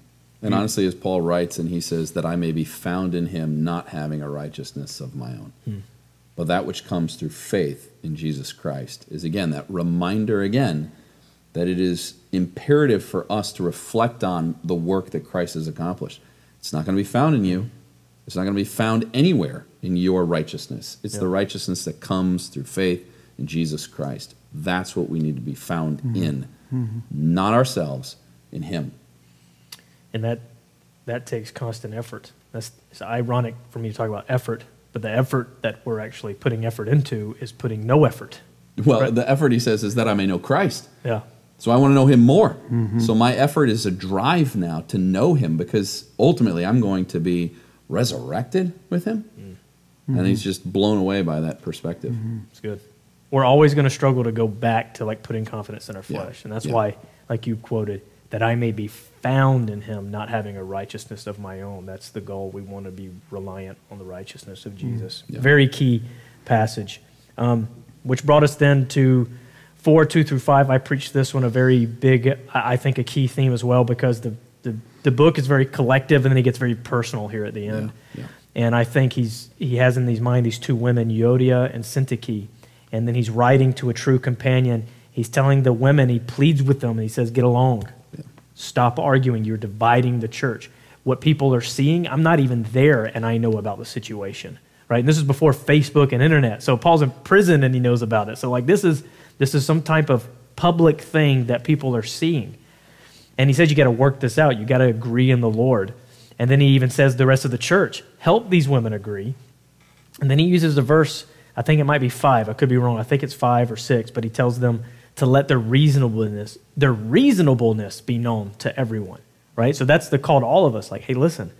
And honestly, as Paul writes, and he says, that I may be found in him, not having a righteousness of my own. Hmm. But that which comes through faith in Jesus Christ is, again, that reminder again that it is imperative for us to reflect on the work that Christ has accomplished. It's not going to be found in you, it's not going to be found anywhere in your righteousness. It's the righteousness that comes through faith in Jesus Christ. That's what we need to be found mm-hmm. in, mm-hmm. not ourselves, in Him. And that that takes constant effort. That's it's ironic for me to talk about effort, but the effort that we're actually putting effort into is putting no effort. Well, Right. the effort he says is that I may know Christ. Yeah. So I want to know him more. Mm-hmm. So my effort is a drive now to know him because ultimately I'm going to be resurrected with him. Mm-hmm. And he's just blown away by that perspective. Mm-hmm. It's good. We're always going to struggle to go back to like putting confidence in our Yeah. flesh. And that's Yeah. why, like you quoted, that I may be found in him, not having a righteousness of my own. That's the goal. We want to be reliant on the righteousness of Jesus. Yeah. Very key passage. Um, which brought us then to 4, 2 through 5. I preached this one a very big, I think, a key theme as well because the, the, the book is very collective and then he gets very personal here at the end. yeah. And I think he's, he has in his mind these two women, Euodia and Syntyche. And then he's writing to a true companion. He's telling the women, he pleads with them, and he says, Get along. Stop arguing. You're dividing the church. What people are seeing, I'm not even there, and I know about the situation. Right? And this is before Facebook and internet. So Paul's in prison and he knows about it. So like this is this is some type of public thing that people are seeing. And he says you got to work this out. You got to agree in the Lord. And then he even says the rest of the church, help these women agree. And then he uses a verse, I think it might be five. I could be wrong. I think it's five or six, but he tells them to let their reasonableness, their reasonableness be known to everyone. Right? So that's the call to all of us. Like, hey, listen,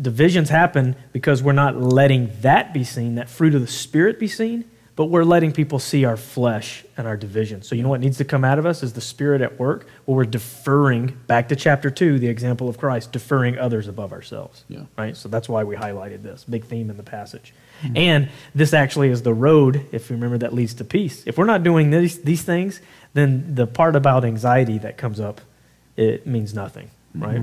divisions happen because we're not letting that be seen, that fruit of the Spirit be seen, but we're letting people see our flesh and our division. So, you know what needs to come out of us is the Spirit at work, where we're deferring, back to chapter two, the example of Christ, deferring others above ourselves. Yeah. Right? So, that's why we highlighted this big theme in the passage. And this actually is the road, if you remember, that leads to peace. If we're not doing these, these things, then the part about anxiety that comes up, it means nothing, right?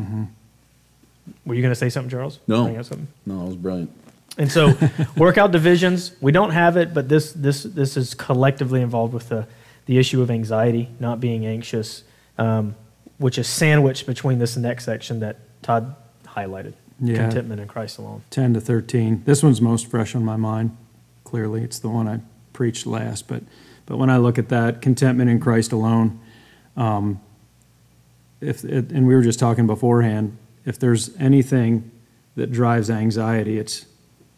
Were you going to say something, Charles? No. Something? No, that was brilliant. And so, workout divisions, we don't have it, but this, this, this is collectively involved with the, the issue of anxiety, not being anxious, um, which is sandwiched between this next section that Todd highlighted Yeah. contentment in Christ alone. 10 to 13. This one's most fresh on my mind. Clearly, it's the one I preached last. But, but when I look at that, contentment in Christ alone, um, if it, and we were just talking beforehand, if there's anything that drives anxiety, it's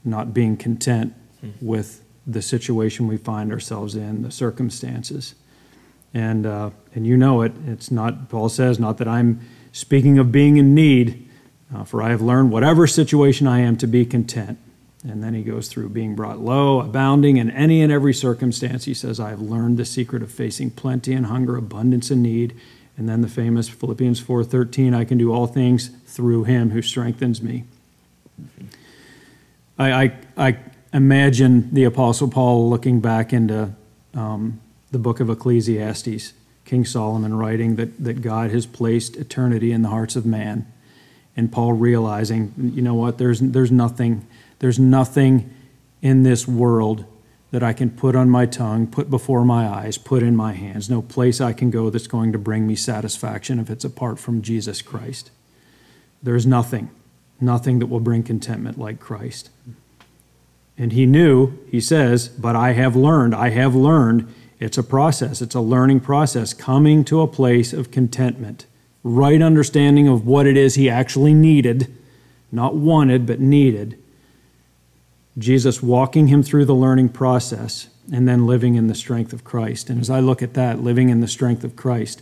not being content with the situation we find ourselves in, the circumstances. And, uh, and you know it. It's not, Paul says, not that I'm speaking of being in need, uh, for I have learned whatever situation I am to be content. And then he goes through being brought low, abounding in any and every circumstance. He says, I have learned the secret of facing plenty and hunger, abundance and need. And then the famous Philippians 4:13, I can do all things through him who strengthens me. I, I, I imagine the Apostle Paul looking back into um, the book of Ecclesiastes, King Solomon writing that, that God has placed eternity in the hearts of man. And Paul realizing, you know what, there's, there's nothing, there's nothing in this world that I can put on my tongue, put before my eyes, put in my hands. No place I can go that's going to bring me satisfaction if it's apart from Jesus Christ. There's nothing, nothing that will bring contentment like Christ. And he knew, he says, but I have learned, I have learned. It's a process, it's a learning process, coming to a place of contentment, right understanding of what it is he actually needed, not wanted, but needed. Jesus walking him through the learning process and then living in the strength of Christ. And as I look at that, living in the strength of Christ,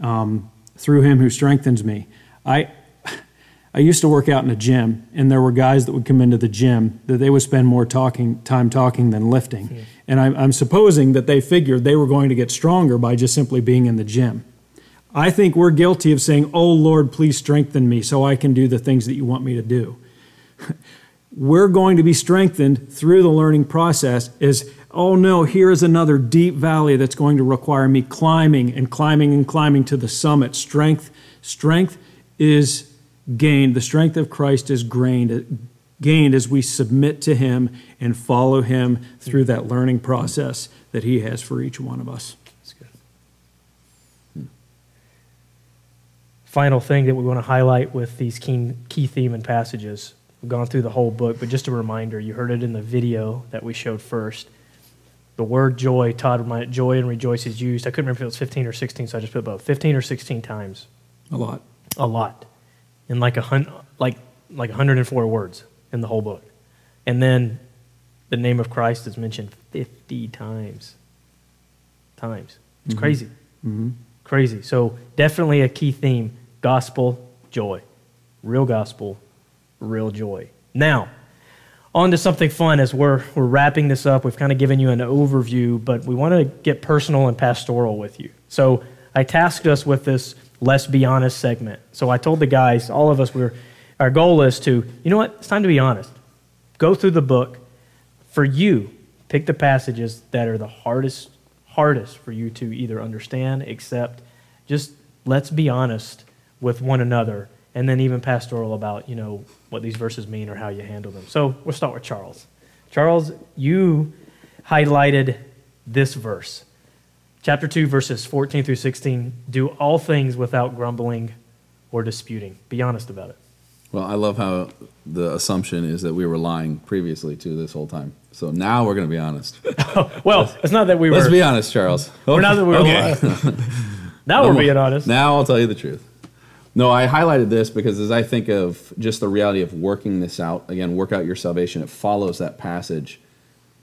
um, through him who strengthens me, I, I used to work out in a gym, and there were guys that would come into the gym that they would spend more talking time talking than lifting. Mm. And I'm, I'm supposing that they figured they were going to get stronger by just simply being in the gym. I think we're guilty of saying, "Oh Lord, please strengthen me so I can do the things that you want me to do." we're going to be strengthened through the learning process. Is oh no, here is another deep valley that's going to require me climbing and climbing and climbing to the summit. Strength, strength is gained, the strength of Christ is gained, gained as we submit to Him and follow Him through that learning process that He has for each one of us. That's good. Hmm. Final thing that we want to highlight with these key, key theme and passages. We've gone through the whole book, but just a reminder you heard it in the video that we showed first. The word joy, Todd, my joy and rejoice is used. I couldn't remember if it was 15 or 16, so I just put both. 15 or 16 times. A lot. A lot in like a hun- like like 104 words in the whole book, and then the name of Christ is mentioned 50 times. Times. It's mm-hmm. crazy. Mm-hmm. Crazy. So definitely a key theme: gospel joy, real gospel, real joy. Now. On to something fun as we're, we're wrapping this up. We've kind of given you an overview, but we want to get personal and pastoral with you. So I tasked us with this let's be honest segment. So I told the guys, all of us, we are our goal is to, you know what, it's time to be honest. Go through the book. For you, pick the passages that are the hardest, hardest for you to either understand, accept. Just let's be honest with one another, and then even pastoral about, you know, what these verses mean or how you handle them. So we'll start with Charles. Charles, you highlighted this verse chapter 2, verses 14 through 16 do all things without grumbling or disputing. Be honest about it. Well, I love how the assumption is that we were lying previously to this whole time. So now we're going to be honest. well, it's not that we were. Let's be honest, Charles. We're not that we were okay. lying. now we're being honest. Now I'll tell you the truth. No, I highlighted this because as I think of just the reality of working this out, again, work out your salvation, it follows that passage.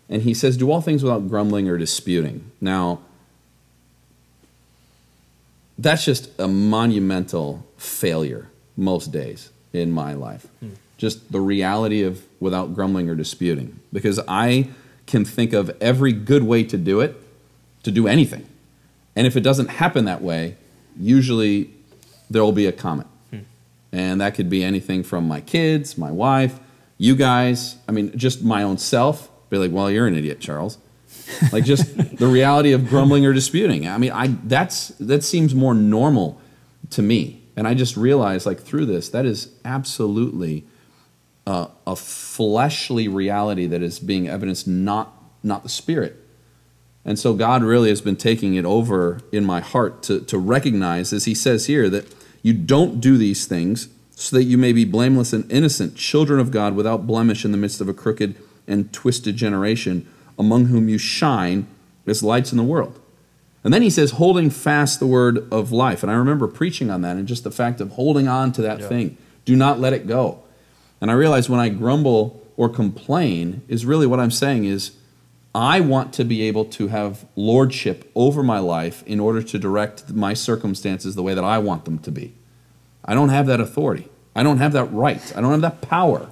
And he says, Do all things without grumbling or disputing. Now, that's just a monumental failure most days in my life. Hmm. Just the reality of without grumbling or disputing. Because I can think of every good way to do it, to do anything. And if it doesn't happen that way, usually there will be a comment. Hmm. And that could be anything from my kids, my wife, you guys, I mean, just my own self. Be like, well, you're an idiot, Charles like just the reality of grumbling or disputing. I mean, I that's that seems more normal to me, and I just realized like through this that is absolutely uh, a fleshly reality that is being evidenced, not not the spirit. And so God really has been taking it over in my heart to, to recognize, as he says here, that you don't do these things so that you may be blameless and innocent, children of God without blemish in the midst of a crooked and twisted generation among whom you shine as lights in the world. And then he says, holding fast the word of life. And I remember preaching on that and just the fact of holding on to that yeah. thing. Do not let it go. And I realize when I grumble or complain, is really what I'm saying is I want to be able to have lordship over my life in order to direct my circumstances the way that I want them to be. I don't have that authority. I don't have that right. I don't have that power.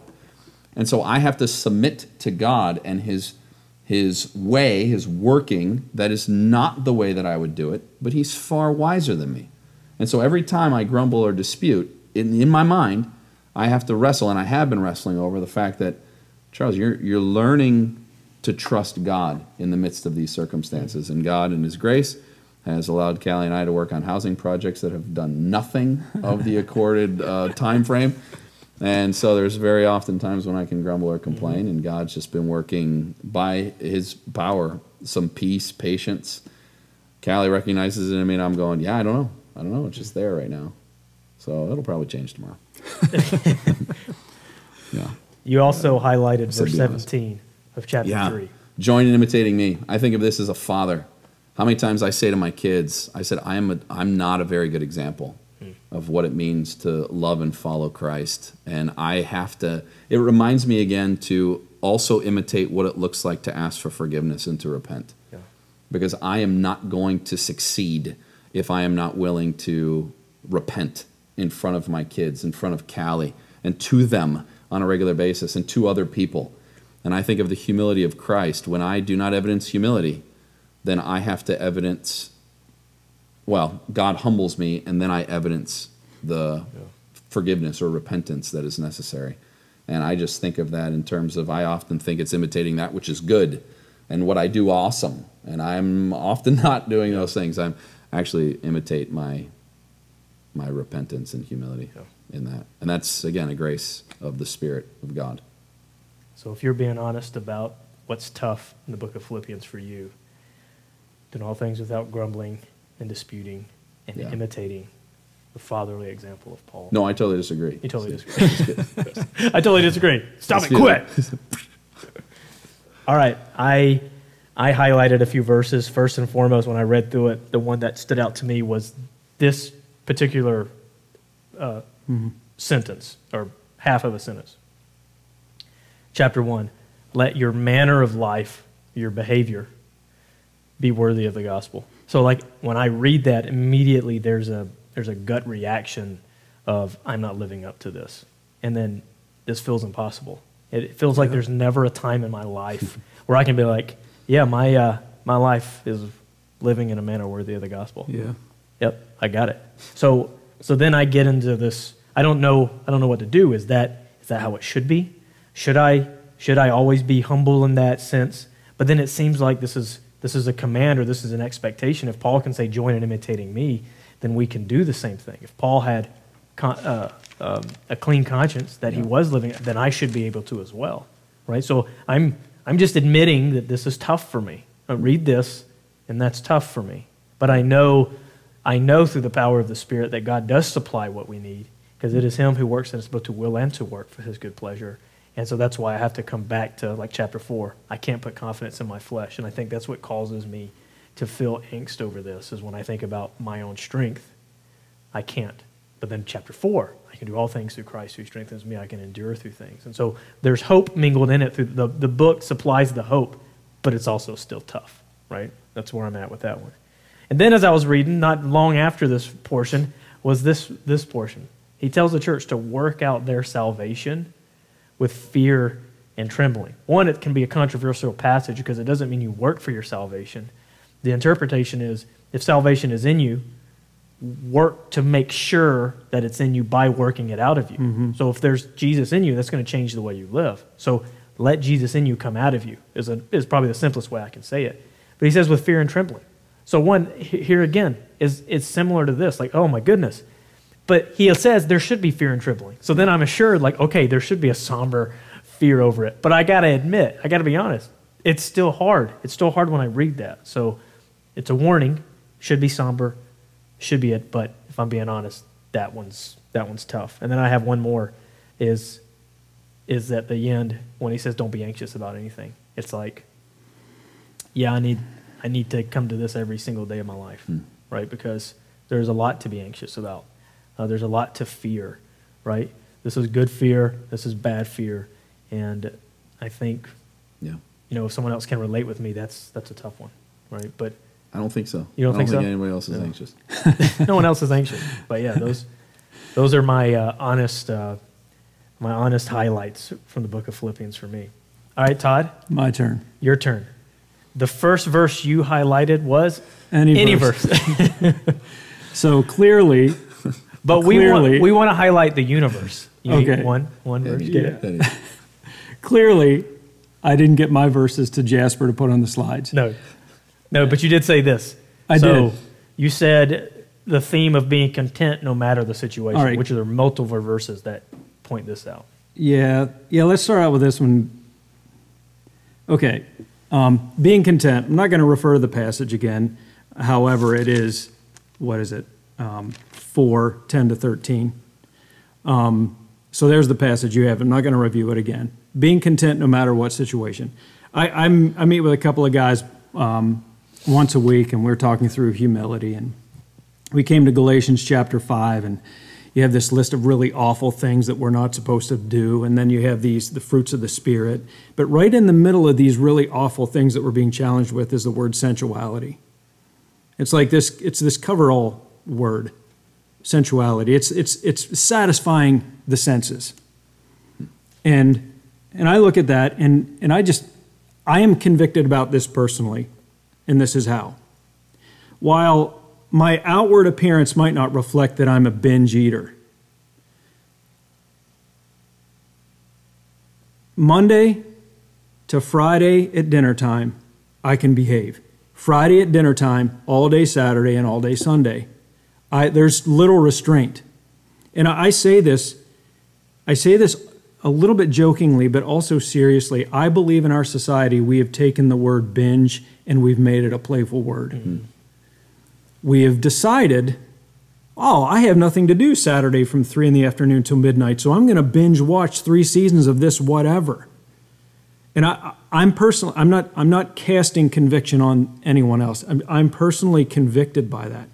And so I have to submit to God and his his way, his working that is not the way that I would do it, but he's far wiser than me. And so every time I grumble or dispute, in, in my mind, I have to wrestle, and I have been wrestling over the fact that, Charles, you're, you're learning to trust God in the midst of these circumstances. And God, in His grace, has allowed Callie and I to work on housing projects that have done nothing of the accorded uh, time frame. And so there's very often times when I can grumble or complain, and God's just been working by His power some peace, patience. Callie recognizes it in me, and I'm going, yeah, I don't know. I don't know. It's just there right now. So it'll probably change tomorrow. yeah. You also highlighted verse be honest. 17 of chapter Yeah. 3. Join in imitating me. I think of this as a father. How many times I say to my kids, I said, I am a, I'm not a very good example hmm. of what it means to love and follow Christ. And I have to, it reminds me again to also imitate what it looks like to ask for forgiveness and to repent. Yeah. Because I am not going to succeed if I am not willing to repent in front of my kids, in front of Callie, and to them on a regular basis, and to other people. And I think of the humility of Christ. When I do not evidence humility, then I have to evidence, well, God humbles me, and then I evidence the forgiveness or repentance that is necessary. And I just think of that in terms of I often think it's imitating that which is good and what I do awesome. And I'm often not doing those things. I'm actually imitate my my repentance and humility in that. And that's again a grace of the Spirit of God. So if you're being honest about what's tough in the book of Philippians for you, doing all things without grumbling and disputing and Yeah. imitating the fatherly example of Paul. No, I totally disagree. You totally disagree. I totally disagree. Stop Let's it, quit. All right, I I highlighted a few verses. First and foremost, when I read through it, the one that stood out to me was this particular uh, sentence or half of a sentence. Chapter one: Let your manner of life, your behavior, be worthy of the gospel. So, like when I read that, immediately there's a there's a gut reaction of I'm not living up to this, and then this feels impossible. It feels like there's never a time in my life where I can be like, yeah, my uh, my life is living in a manner worthy of the gospel. Yeah. Yep, I got it. So so then I get into this. I don't know. I don't know what to do. Is that is that how it should be? Should I should I always be humble in that sense? But then it seems like this is this is a command or this is an expectation. If Paul can say, "Join in imitating me," then we can do the same thing. If Paul had con- uh, um, a clean conscience that he was living, then I should be able to as well, right? So I'm I'm just admitting that this is tough for me. I read this, and that's tough for me. But I know I know through the power of the Spirit that God does supply what we need because it is Him who works in us both to will and to work for His good pleasure. And so that's why I have to come back to like chapter four. I can't put confidence in my flesh, and I think that's what causes me to feel angst over this. Is when I think about my own strength, I can't. But then chapter four, I can do all things through Christ who strengthens me. I can endure through things, and so there's hope mingled in it. Through the the book supplies the hope, but it's also still tough, right? That's where I'm at with that one. And then as I was reading, not long after this portion, was this, this portion. He tells the church to work out their salvation with fear and trembling. One, it can be a controversial passage because it doesn't mean you work for your salvation. The interpretation is if salvation is in you, work to make sure that it's in you by working it out of you. Mm-hmm. So if there's Jesus in you, that's going to change the way you live. So let Jesus in you come out of you is, a, is probably the simplest way I can say it. But he says with fear and trembling. So one here again is it's similar to this, like, oh my goodness. But he says there should be fear and trembling. So then I'm assured, like, okay, there should be a somber fear over it. But I gotta admit, I gotta be honest, it's still hard. It's still hard when I read that. So it's a warning, should be somber, should be it, but if I'm being honest, that one's that one's tough. And then I have one more is is at the end when he says don't be anxious about anything. It's like yeah, I need I need to come to this every single day of my life, hmm. right? Because there's a lot to be anxious about. Uh, there's a lot to fear, right? This is good fear. This is bad fear, and I think Yeah. you know, if someone else can relate with me, that's that's a tough one, right? But I don't think so. You don't I think so? anybody else is No. anxious. no one else is anxious. But yeah, those those are my uh, honest uh, my honest highlights from the book of Philippians for me. All right, Todd, My turn. your turn. The first verse you highlighted was Any verse. verse. So clearly, but we want Clearly- we want to highlight the universe. You need Okay. one one verse. Eddie, Get it? Clearly, I didn't get my verses to Jasper to put on the slides. No, no, but you did say this. I so did. You said the theme of being content no matter the situation, All right. which are multiple verses that point this out. Yeah, yeah. Let's start out with this one. Okay, um, being content. I'm not going to refer to the passage again. However, it is what is it? Um, four, 10 to thirteen. Um, so there's the passage you have. I'm not going to review it again. Being content no matter what situation. I, I'm, I meet with a couple of guys um, once a week, and we're talking through humility. And we came to Galatians chapter 5, and you have this list of really awful things that we're not supposed to do. And then you have these, the fruits of the Spirit. But right in the middle of these really awful things that we're being challenged with is the word sensuality. It's like this, it's this cover all word sensuality. It's, it's, it's satisfying the senses. And, and I look at that and, and I just, I am convicted about this personally, and this is how. While my outward appearance might not reflect that I'm a binge eater, Monday to Friday at dinner time, I can behave. Friday at dinner time, all day Saturday, and all day Sunday. I, there's little restraint. And I, say this, I say this a little bit jokingly, but also seriously. I believe in our society we have taken the word binge and we've made it a playful word. Mm-hmm. We have decided, oh, I have nothing to do Saturday from three in the afternoon till midnight, so I'm going to binge watch three seasons of this whatever. And I, I'm personally, I'm not, I'm not casting conviction on anyone else. I'm, I'm personally convicted by that.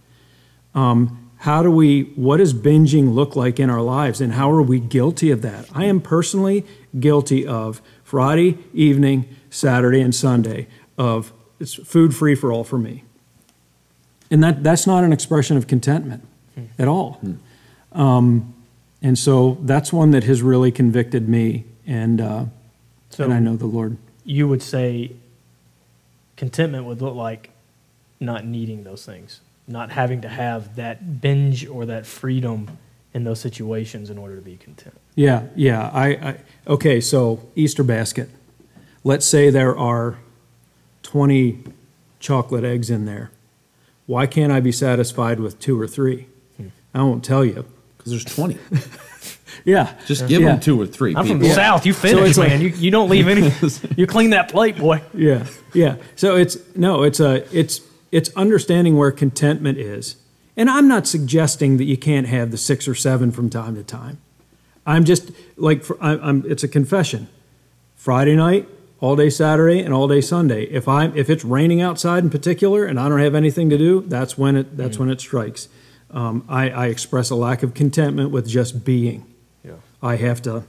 Um, how do we, what does binging look like in our lives, and how are we guilty of that? I am personally guilty of Friday evening, Saturday, and Sunday of it's food free for all for me. And that, that's not an expression of contentment at all. Um, and so that's one that has really convicted me, and, uh, So and I know the Lord. you would say contentment would look like not needing those things, not having to have that binge or that freedom in those situations in order to be content. Yeah, yeah. I, I okay. So Easter basket. Let's say there are twenty chocolate eggs in there. Why can't I be satisfied with two or three? Hmm. I won't tell you. Because there's 20. Yeah, Just give Yeah. them two or three. I'm from people. the South. You finish, it's like- man. you, you don't leave any. you clean that plate, boy. yeah, yeah. So it's no, it's a, it's it's understanding where contentment is, and I'm not suggesting that you can't have the six or seven from time to time. I'm just like I'm. It's a confession. Friday night, all day Saturday, and all day Sunday. If I if it's raining outside in particular, and I don't have anything to do, that's when it that's when it strikes. Um, I, I express a lack of contentment with just being. Yeah. I have to.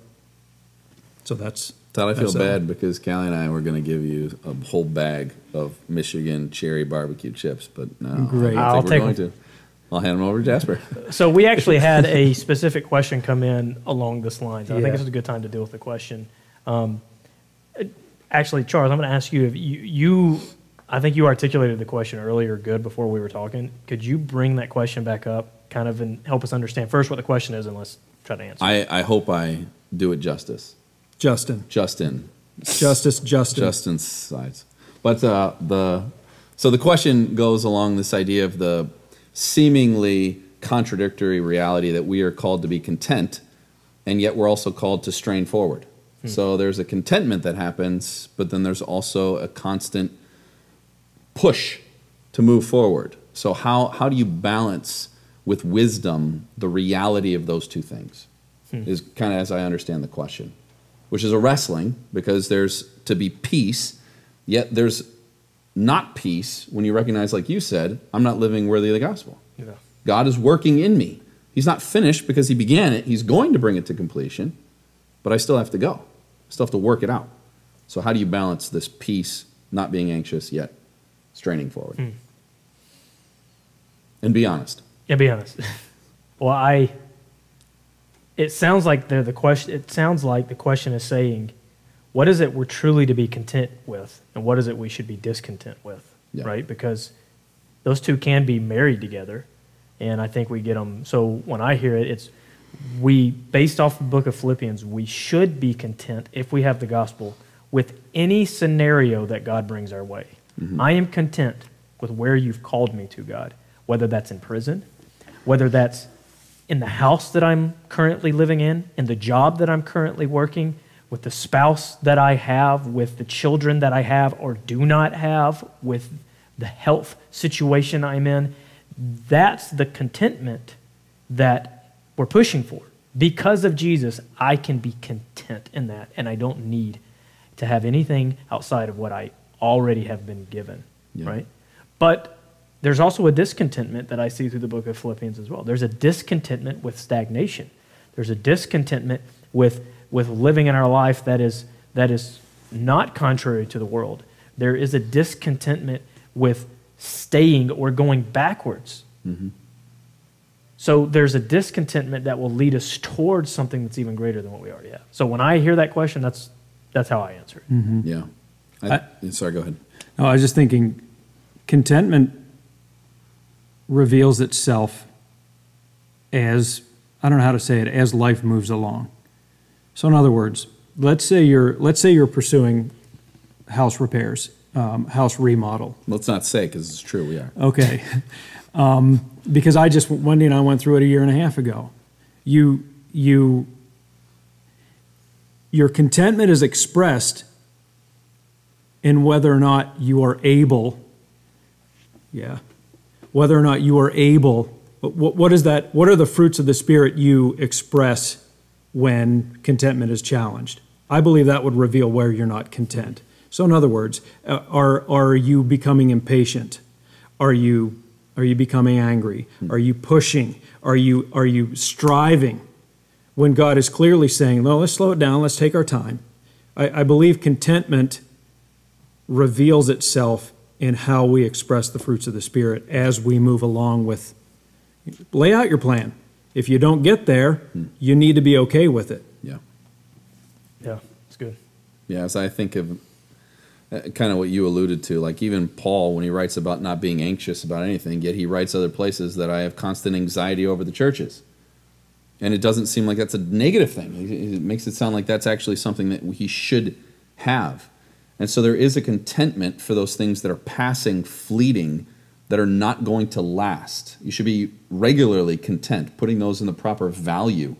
So that's Todd, I feel That's, bad because Callie and I were going to give you a whole bag of Michigan cherry barbecue chips, but no, Great. I I'll don't think we're take going them. to. I'll hand them over to Jasper. So we actually had a specific question come in along this line. I think this is a good time to deal with the question. Um, actually, Charles, I'm going to ask you if you, you, I think you articulated the question earlier good before we were talking. Could you bring that question back up, kind of, and help us understand first what the question is, and let's try to answer. I, I hope I do it justice. Justin. Justin. Justice Justin. Justin's sides. But uh, the so the question goes along this idea of the seemingly contradictory reality that we are called to be content, and yet we're also called to strain forward. So there's a contentment that happens, but then there's also a constant push to move forward. So how how do you balance with wisdom the reality of those two things? Is kind of as I understand the question, which is a wrestling because there's to be peace, yet there's not peace when you recognize, like you said, I'm not living worthy of the gospel. Yeah. God is working in me. He's not finished because he began it. He's going to bring it to completion, but I still have to go. I still have to work it out. So how do you balance this peace, not being anxious yet straining forward? Hmm. And be honest. Yeah, be honest. well, I. It sounds like the the question. It sounds like the question is saying, what is it we're truly to be content with, and what is it we should be discontent with, Yeah. right? Because those two can be married together, and I think we get them. So when I hear it, it's we based off the book of Philippians, we should be content if we have the gospel with any scenario that God brings our way. Mm-hmm. I am content with where you've called me to, God, whether that's in prison, whether that's in the house that I'm currently living in, in the job that I'm currently working, with the spouse that I have, with the children that I have or do not have, with the health situation I'm in. That's the contentment that we're pushing for. Because of Jesus, I can be content in that, and I don't need to have anything outside of what I already have been given, Yeah. right? But there's also a discontentment that I see through the book of Philippians as well. There's a discontentment with stagnation. There's a discontentment with, with living in our life that is, that is not contrary to the world. There is a discontentment with staying or going backwards. Mm-hmm. So there's a discontentment that will lead us towards something that's even greater than what we already have. So when I hear that question, that's, that's how I answer it. Mm-hmm. Yeah. I, sorry, go ahead. No, I was just thinking, contentment reveals itself as I don't know how to say it as life moves along. So, in other words, let's say you're let's say you're pursuing house repairs, um, house remodel. Let's not say because it's true. We are. Okay, um, because I just Wendy and I went through it a year and a half ago. You you your contentment is expressed in whether or not you are able. Yeah, whether or not you are able. What, what is that? What are the fruits of the spirit you express when contentment is challenged? I believe that would reveal where you're not content. So, in other words, uh, are are you becoming impatient? Are you are you becoming angry? Are you pushing? Are you are you striving? When God is clearly saying, "No, let's slow it down. Let's take our time." I, I believe contentment reveals itself in how we express the fruits of the Spirit as we move along with. Lay out your plan. If you don't get there, you need to be okay with it. Yeah. Yeah, it's good. Yeah, as I think of uh, kind of what you alluded to, like even Paul, when he writes about not being anxious about anything, yet he writes other places that I have constant anxiety over the churches. And it doesn't seem like that's a negative thing. It it makes it sound like that's actually something that he should have. And so there is a contentment for those things that are passing, fleeting, that are not going to last. You should be regularly content, putting those in the proper value.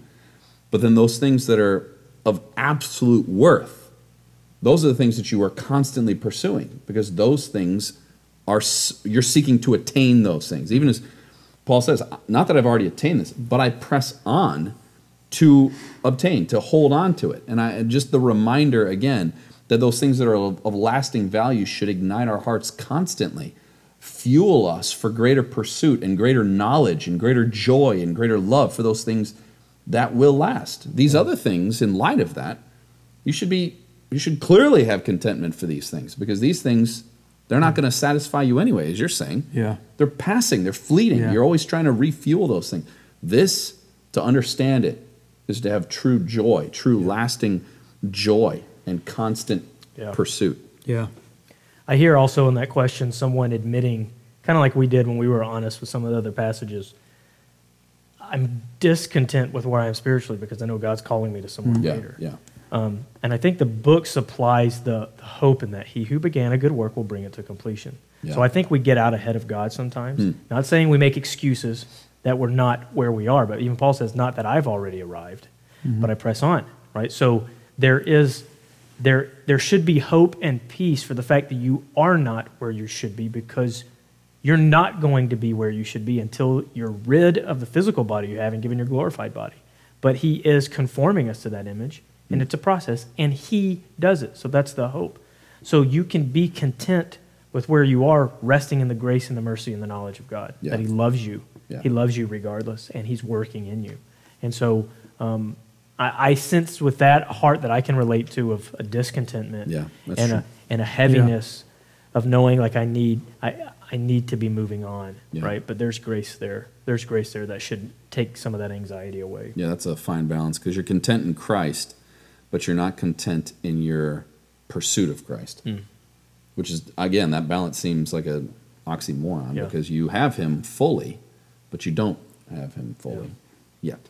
But then those things that are of absolute worth, those are the things that you are constantly pursuing because those things are you're seeking to attain those things. Even as Paul says, not that I've already attained this, but I press on to obtain, to hold on to it. And I just the reminder again that those things that are of, of lasting value should ignite our hearts constantly, fuel us for greater pursuit and greater knowledge and greater joy and greater love for those things that will last. These other things, in light of that, you should be you should clearly have contentment for these things because these things they're not mm. going to satisfy you anyway, as you're saying. Yeah. They're passing, they're fleeting. Yeah. You're always trying to refuel those things. This, to understand it, is to have true joy, true lasting joy and constant Yeah. pursuit. Yeah. I hear also in that question someone admitting, kind of like we did when we were honest with some of the other passages, I'm discontent with where I am spiritually because I know God's calling me to somewhere Yeah, greater. yeah. Um, and I think the book supplies the, the hope in that he who began a good work will bring it to completion. Yeah. So I think we get out ahead of God sometimes. Hmm. Not saying we make excuses that we're not where we are, but even Paul says, not that I've already arrived, but I press on, right? So there is there there should be hope and peace for the fact that you are not where you should be because you're not going to be where you should be until you're rid of the physical body you have and given your glorified body. But he is conforming us to that image, and it's a process, and he does it. So that's the hope. So you can be content with where you are, resting in the grace and the mercy and the knowledge of God. Yeah. That he loves you. Yeah. He loves you regardless, and he's working in you. And so um, I, I sense with that heart that I can relate to of a discontentment Yeah, and true. a and a heaviness of knowing like I need I I need to be moving on, Yeah. right? But there's grace there. There's grace there that should take some of that anxiety away. Yeah, that's a fine balance because you're content in Christ, but you're not content in your pursuit of Christ. Mm. Which is again, that balance seems like a oxymoron Yeah. because you have him fully, but you don't have him fully yet.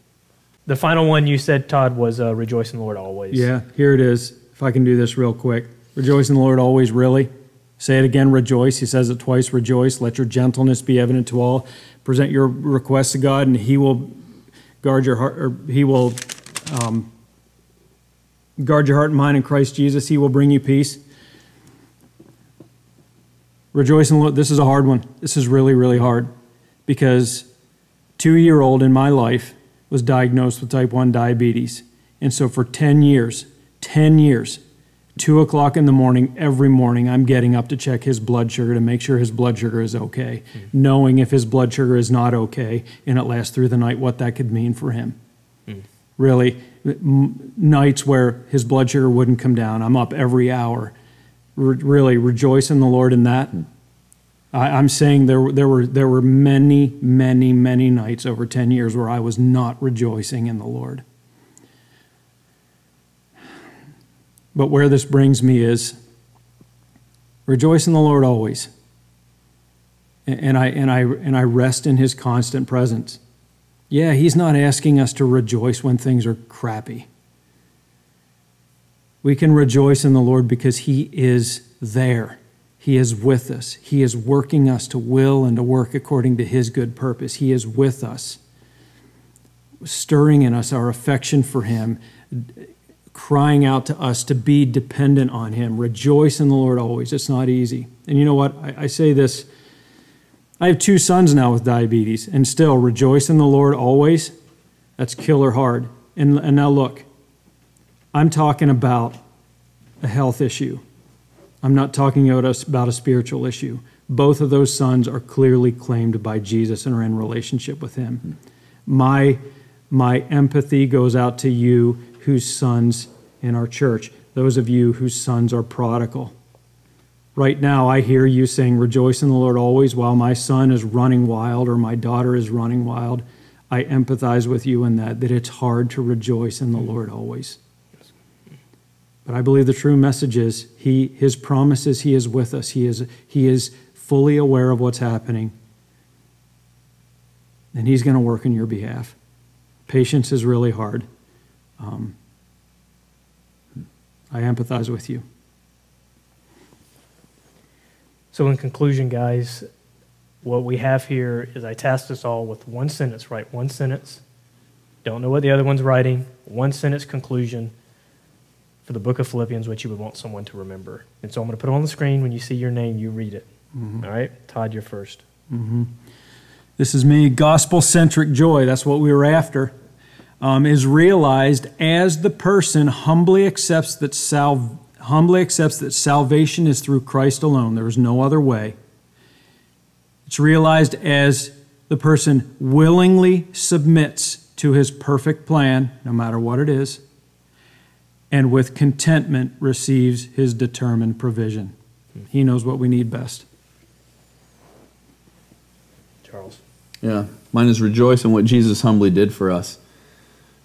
The final one you said, Todd, was uh, rejoice in the Lord always. Yeah, here it is. If I can do this real quick. Rejoice in the Lord always, really. Say it again, rejoice. He says it twice, rejoice. Let your gentleness be evident to all. Present your requests to God, and He will guard your heart, or He will um, guard your heart and mind in Christ Jesus. He will bring you peace. Rejoice in the Lord. This is a hard one. This is really, really hard because two year old in my life was diagnosed with type 1 diabetes. And so for 10 years, 10 years, two o'clock in the morning, every morning, I'm getting up to check his blood sugar to make sure his blood sugar is okay, hmm. knowing if his blood sugar is not okay and it lasts through the night, what that could mean for him. Hmm. Really, m- nights where his blood sugar wouldn't come down, I'm up every hour. Re- really, rejoice in the Lord in that. Hmm. I, I'm saying there, were- there were there were many, many, many nights over ten years where I was not rejoicing in the Lord. But where this brings me is rejoice in the Lord always. And I and I and I rest in his constant presence. Yeah, he's not asking us to rejoice when things are crappy. We can rejoice in the Lord because he is there. He is with us. He is working us to will and to work according to his good purpose. He is with us, stirring in us our affection for him, crying out to us to be dependent on him. Rejoice in the Lord always. It's not easy. And you know what? I, I say this. I have two sons now with diabetes, and still rejoice in the Lord always. That's killer hard. And, and now look, I'm talking about a health issue. I'm not talking about a, spiritual issue. Both of those sons are clearly claimed by Jesus and are in relationship with Him. My, my empathy goes out to you whose sons in our church, those of you whose sons are prodigal. Right now, I hear you saying, Rejoice in the Lord always, while my son is running wild or my daughter is running wild. I empathize with you in that, that it's hard to rejoice in the Lord always. But I believe the true message is he, his promise is he is with us. He is, he is fully aware of what's happening. And he's going to work on your behalf. Patience is really hard. Um, I empathize with you. So, in conclusion, guys, what we have here is I tasked us all with one sentence, right? One sentence. Don't know what the other one's writing. One sentence conclusion for the book of Philippians, which you would want someone to remember. And so I'm going to put it on the screen. When you see your name, you read it. All right? Todd, you're first. Mm-hmm. This is me. Gospel centric joy, that's what we were after, um, is realized as the person humbly accepts that humbly accepts that salvation is through Christ alone. There is no other way. It's realized as the person willingly submits to his perfect plan, no matter what it is, and with contentment receives his determined provision. He knows what we need best. Charles. Yeah. Mine is rejoice in what Jesus humbly did for us.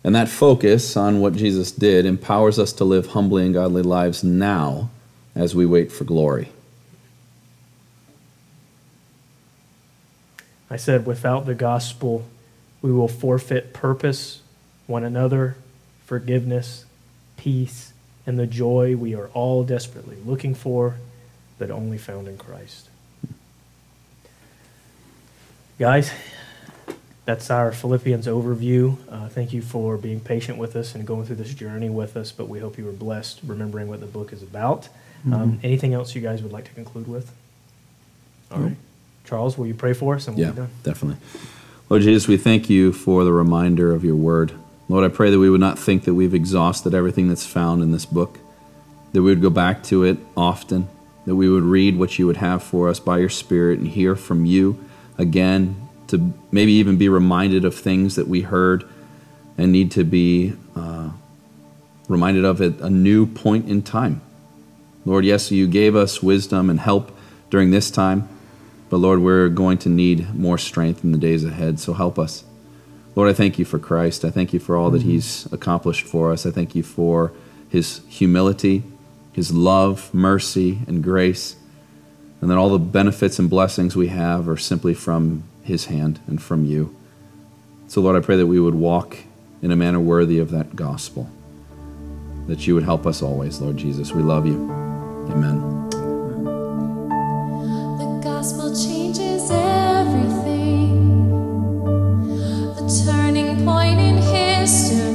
And that focus on what Jesus did empowers us to live humbly and godly lives now as we wait for glory. I said, without the gospel, we will forfeit purpose, one another, forgiveness, peace, and the joy we are all desperately looking for, but only found in Christ. Guys, that's our Philippians overview. Uh, thank you for being patient with us and going through this journey with us, but we hope you were blessed remembering what the book is about. Um, Mhm. anything else you guys would like to conclude with? All Nope. right. Charles, will you pray for us and we'll Yeah, be done? definitely. Lord Jesus, we thank you for the reminder of your word. Lord, I pray that we would not think that we've exhausted everything that's found in this book, that we would go back to it often, that we would read what you would have for us by your Spirit and hear from you again, to maybe even be reminded of things that we heard and need to be uh, reminded of at a new point in time. Lord, yes, you gave us wisdom and help during this time, but Lord, we're going to need more strength in the days ahead, so help us. Lord, I thank you for Christ. I thank you for all that mm-hmm. he's accomplished for us. I thank you for his humility, his love, mercy, and grace. And that all the benefits and blessings we have are simply from his hand and from you. So, Lord, I pray that we would walk in a manner worthy of that gospel, that you would help us always, Lord Jesus. We love you. Amen. The gospel changes everything. point in history.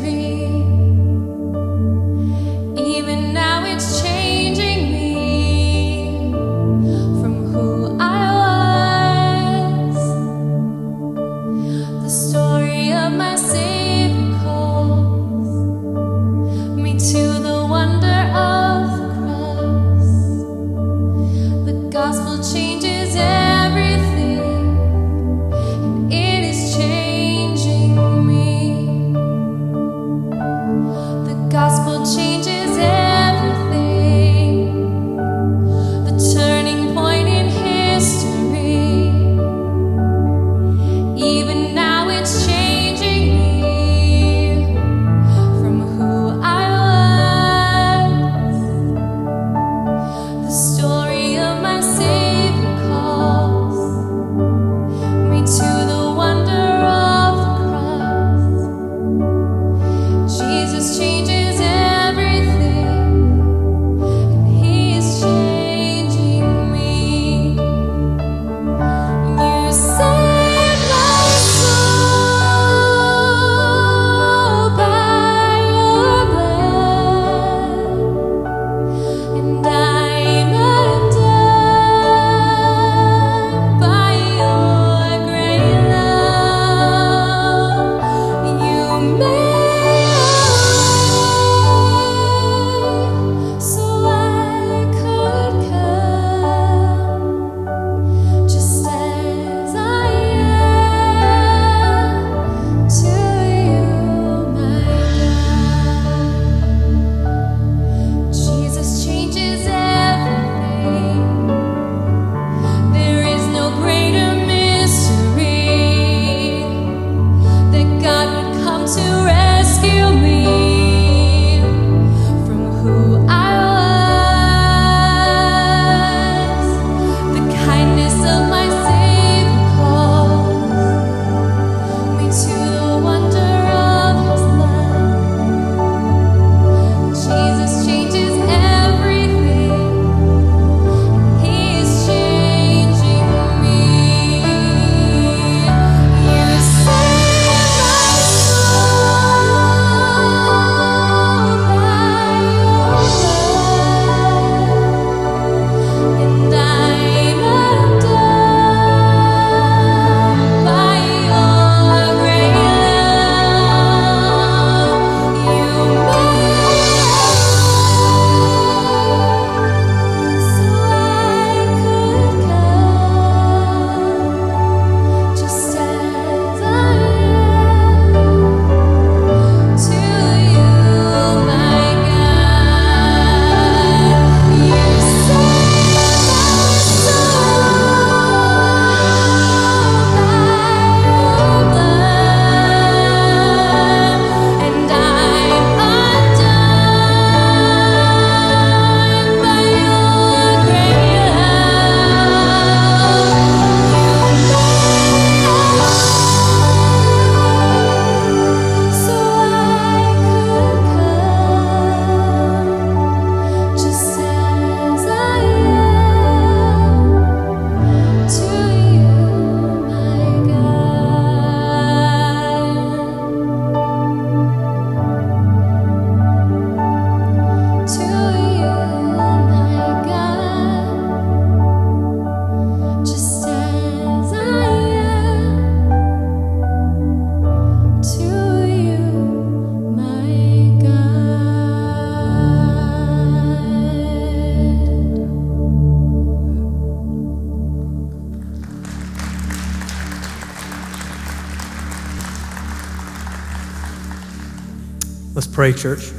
Pray, church.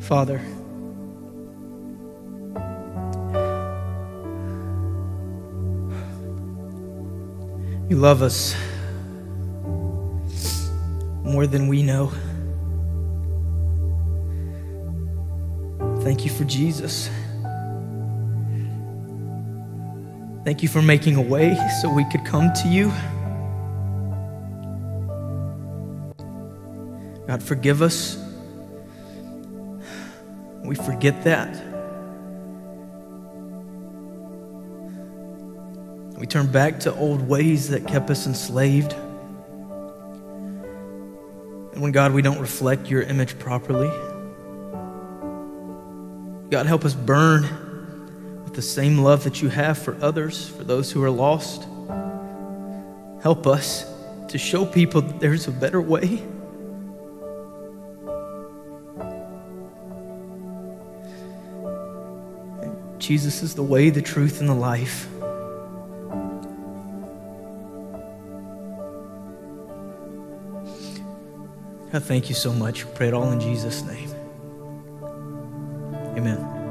Father, you love us more than we know. Thank you for Jesus. Thank you for making a way so we could come to you. God, forgive us. We forget that. We turn back to old ways that kept us enslaved. And when, God, we don't reflect your image properly, God, help us burn with the same love that you have for others, for those who are lost. Help us to show people that there's a better way. Jesus is the way, the truth, and the life. I thank you so much. We pray it all in Jesus' name. Amen.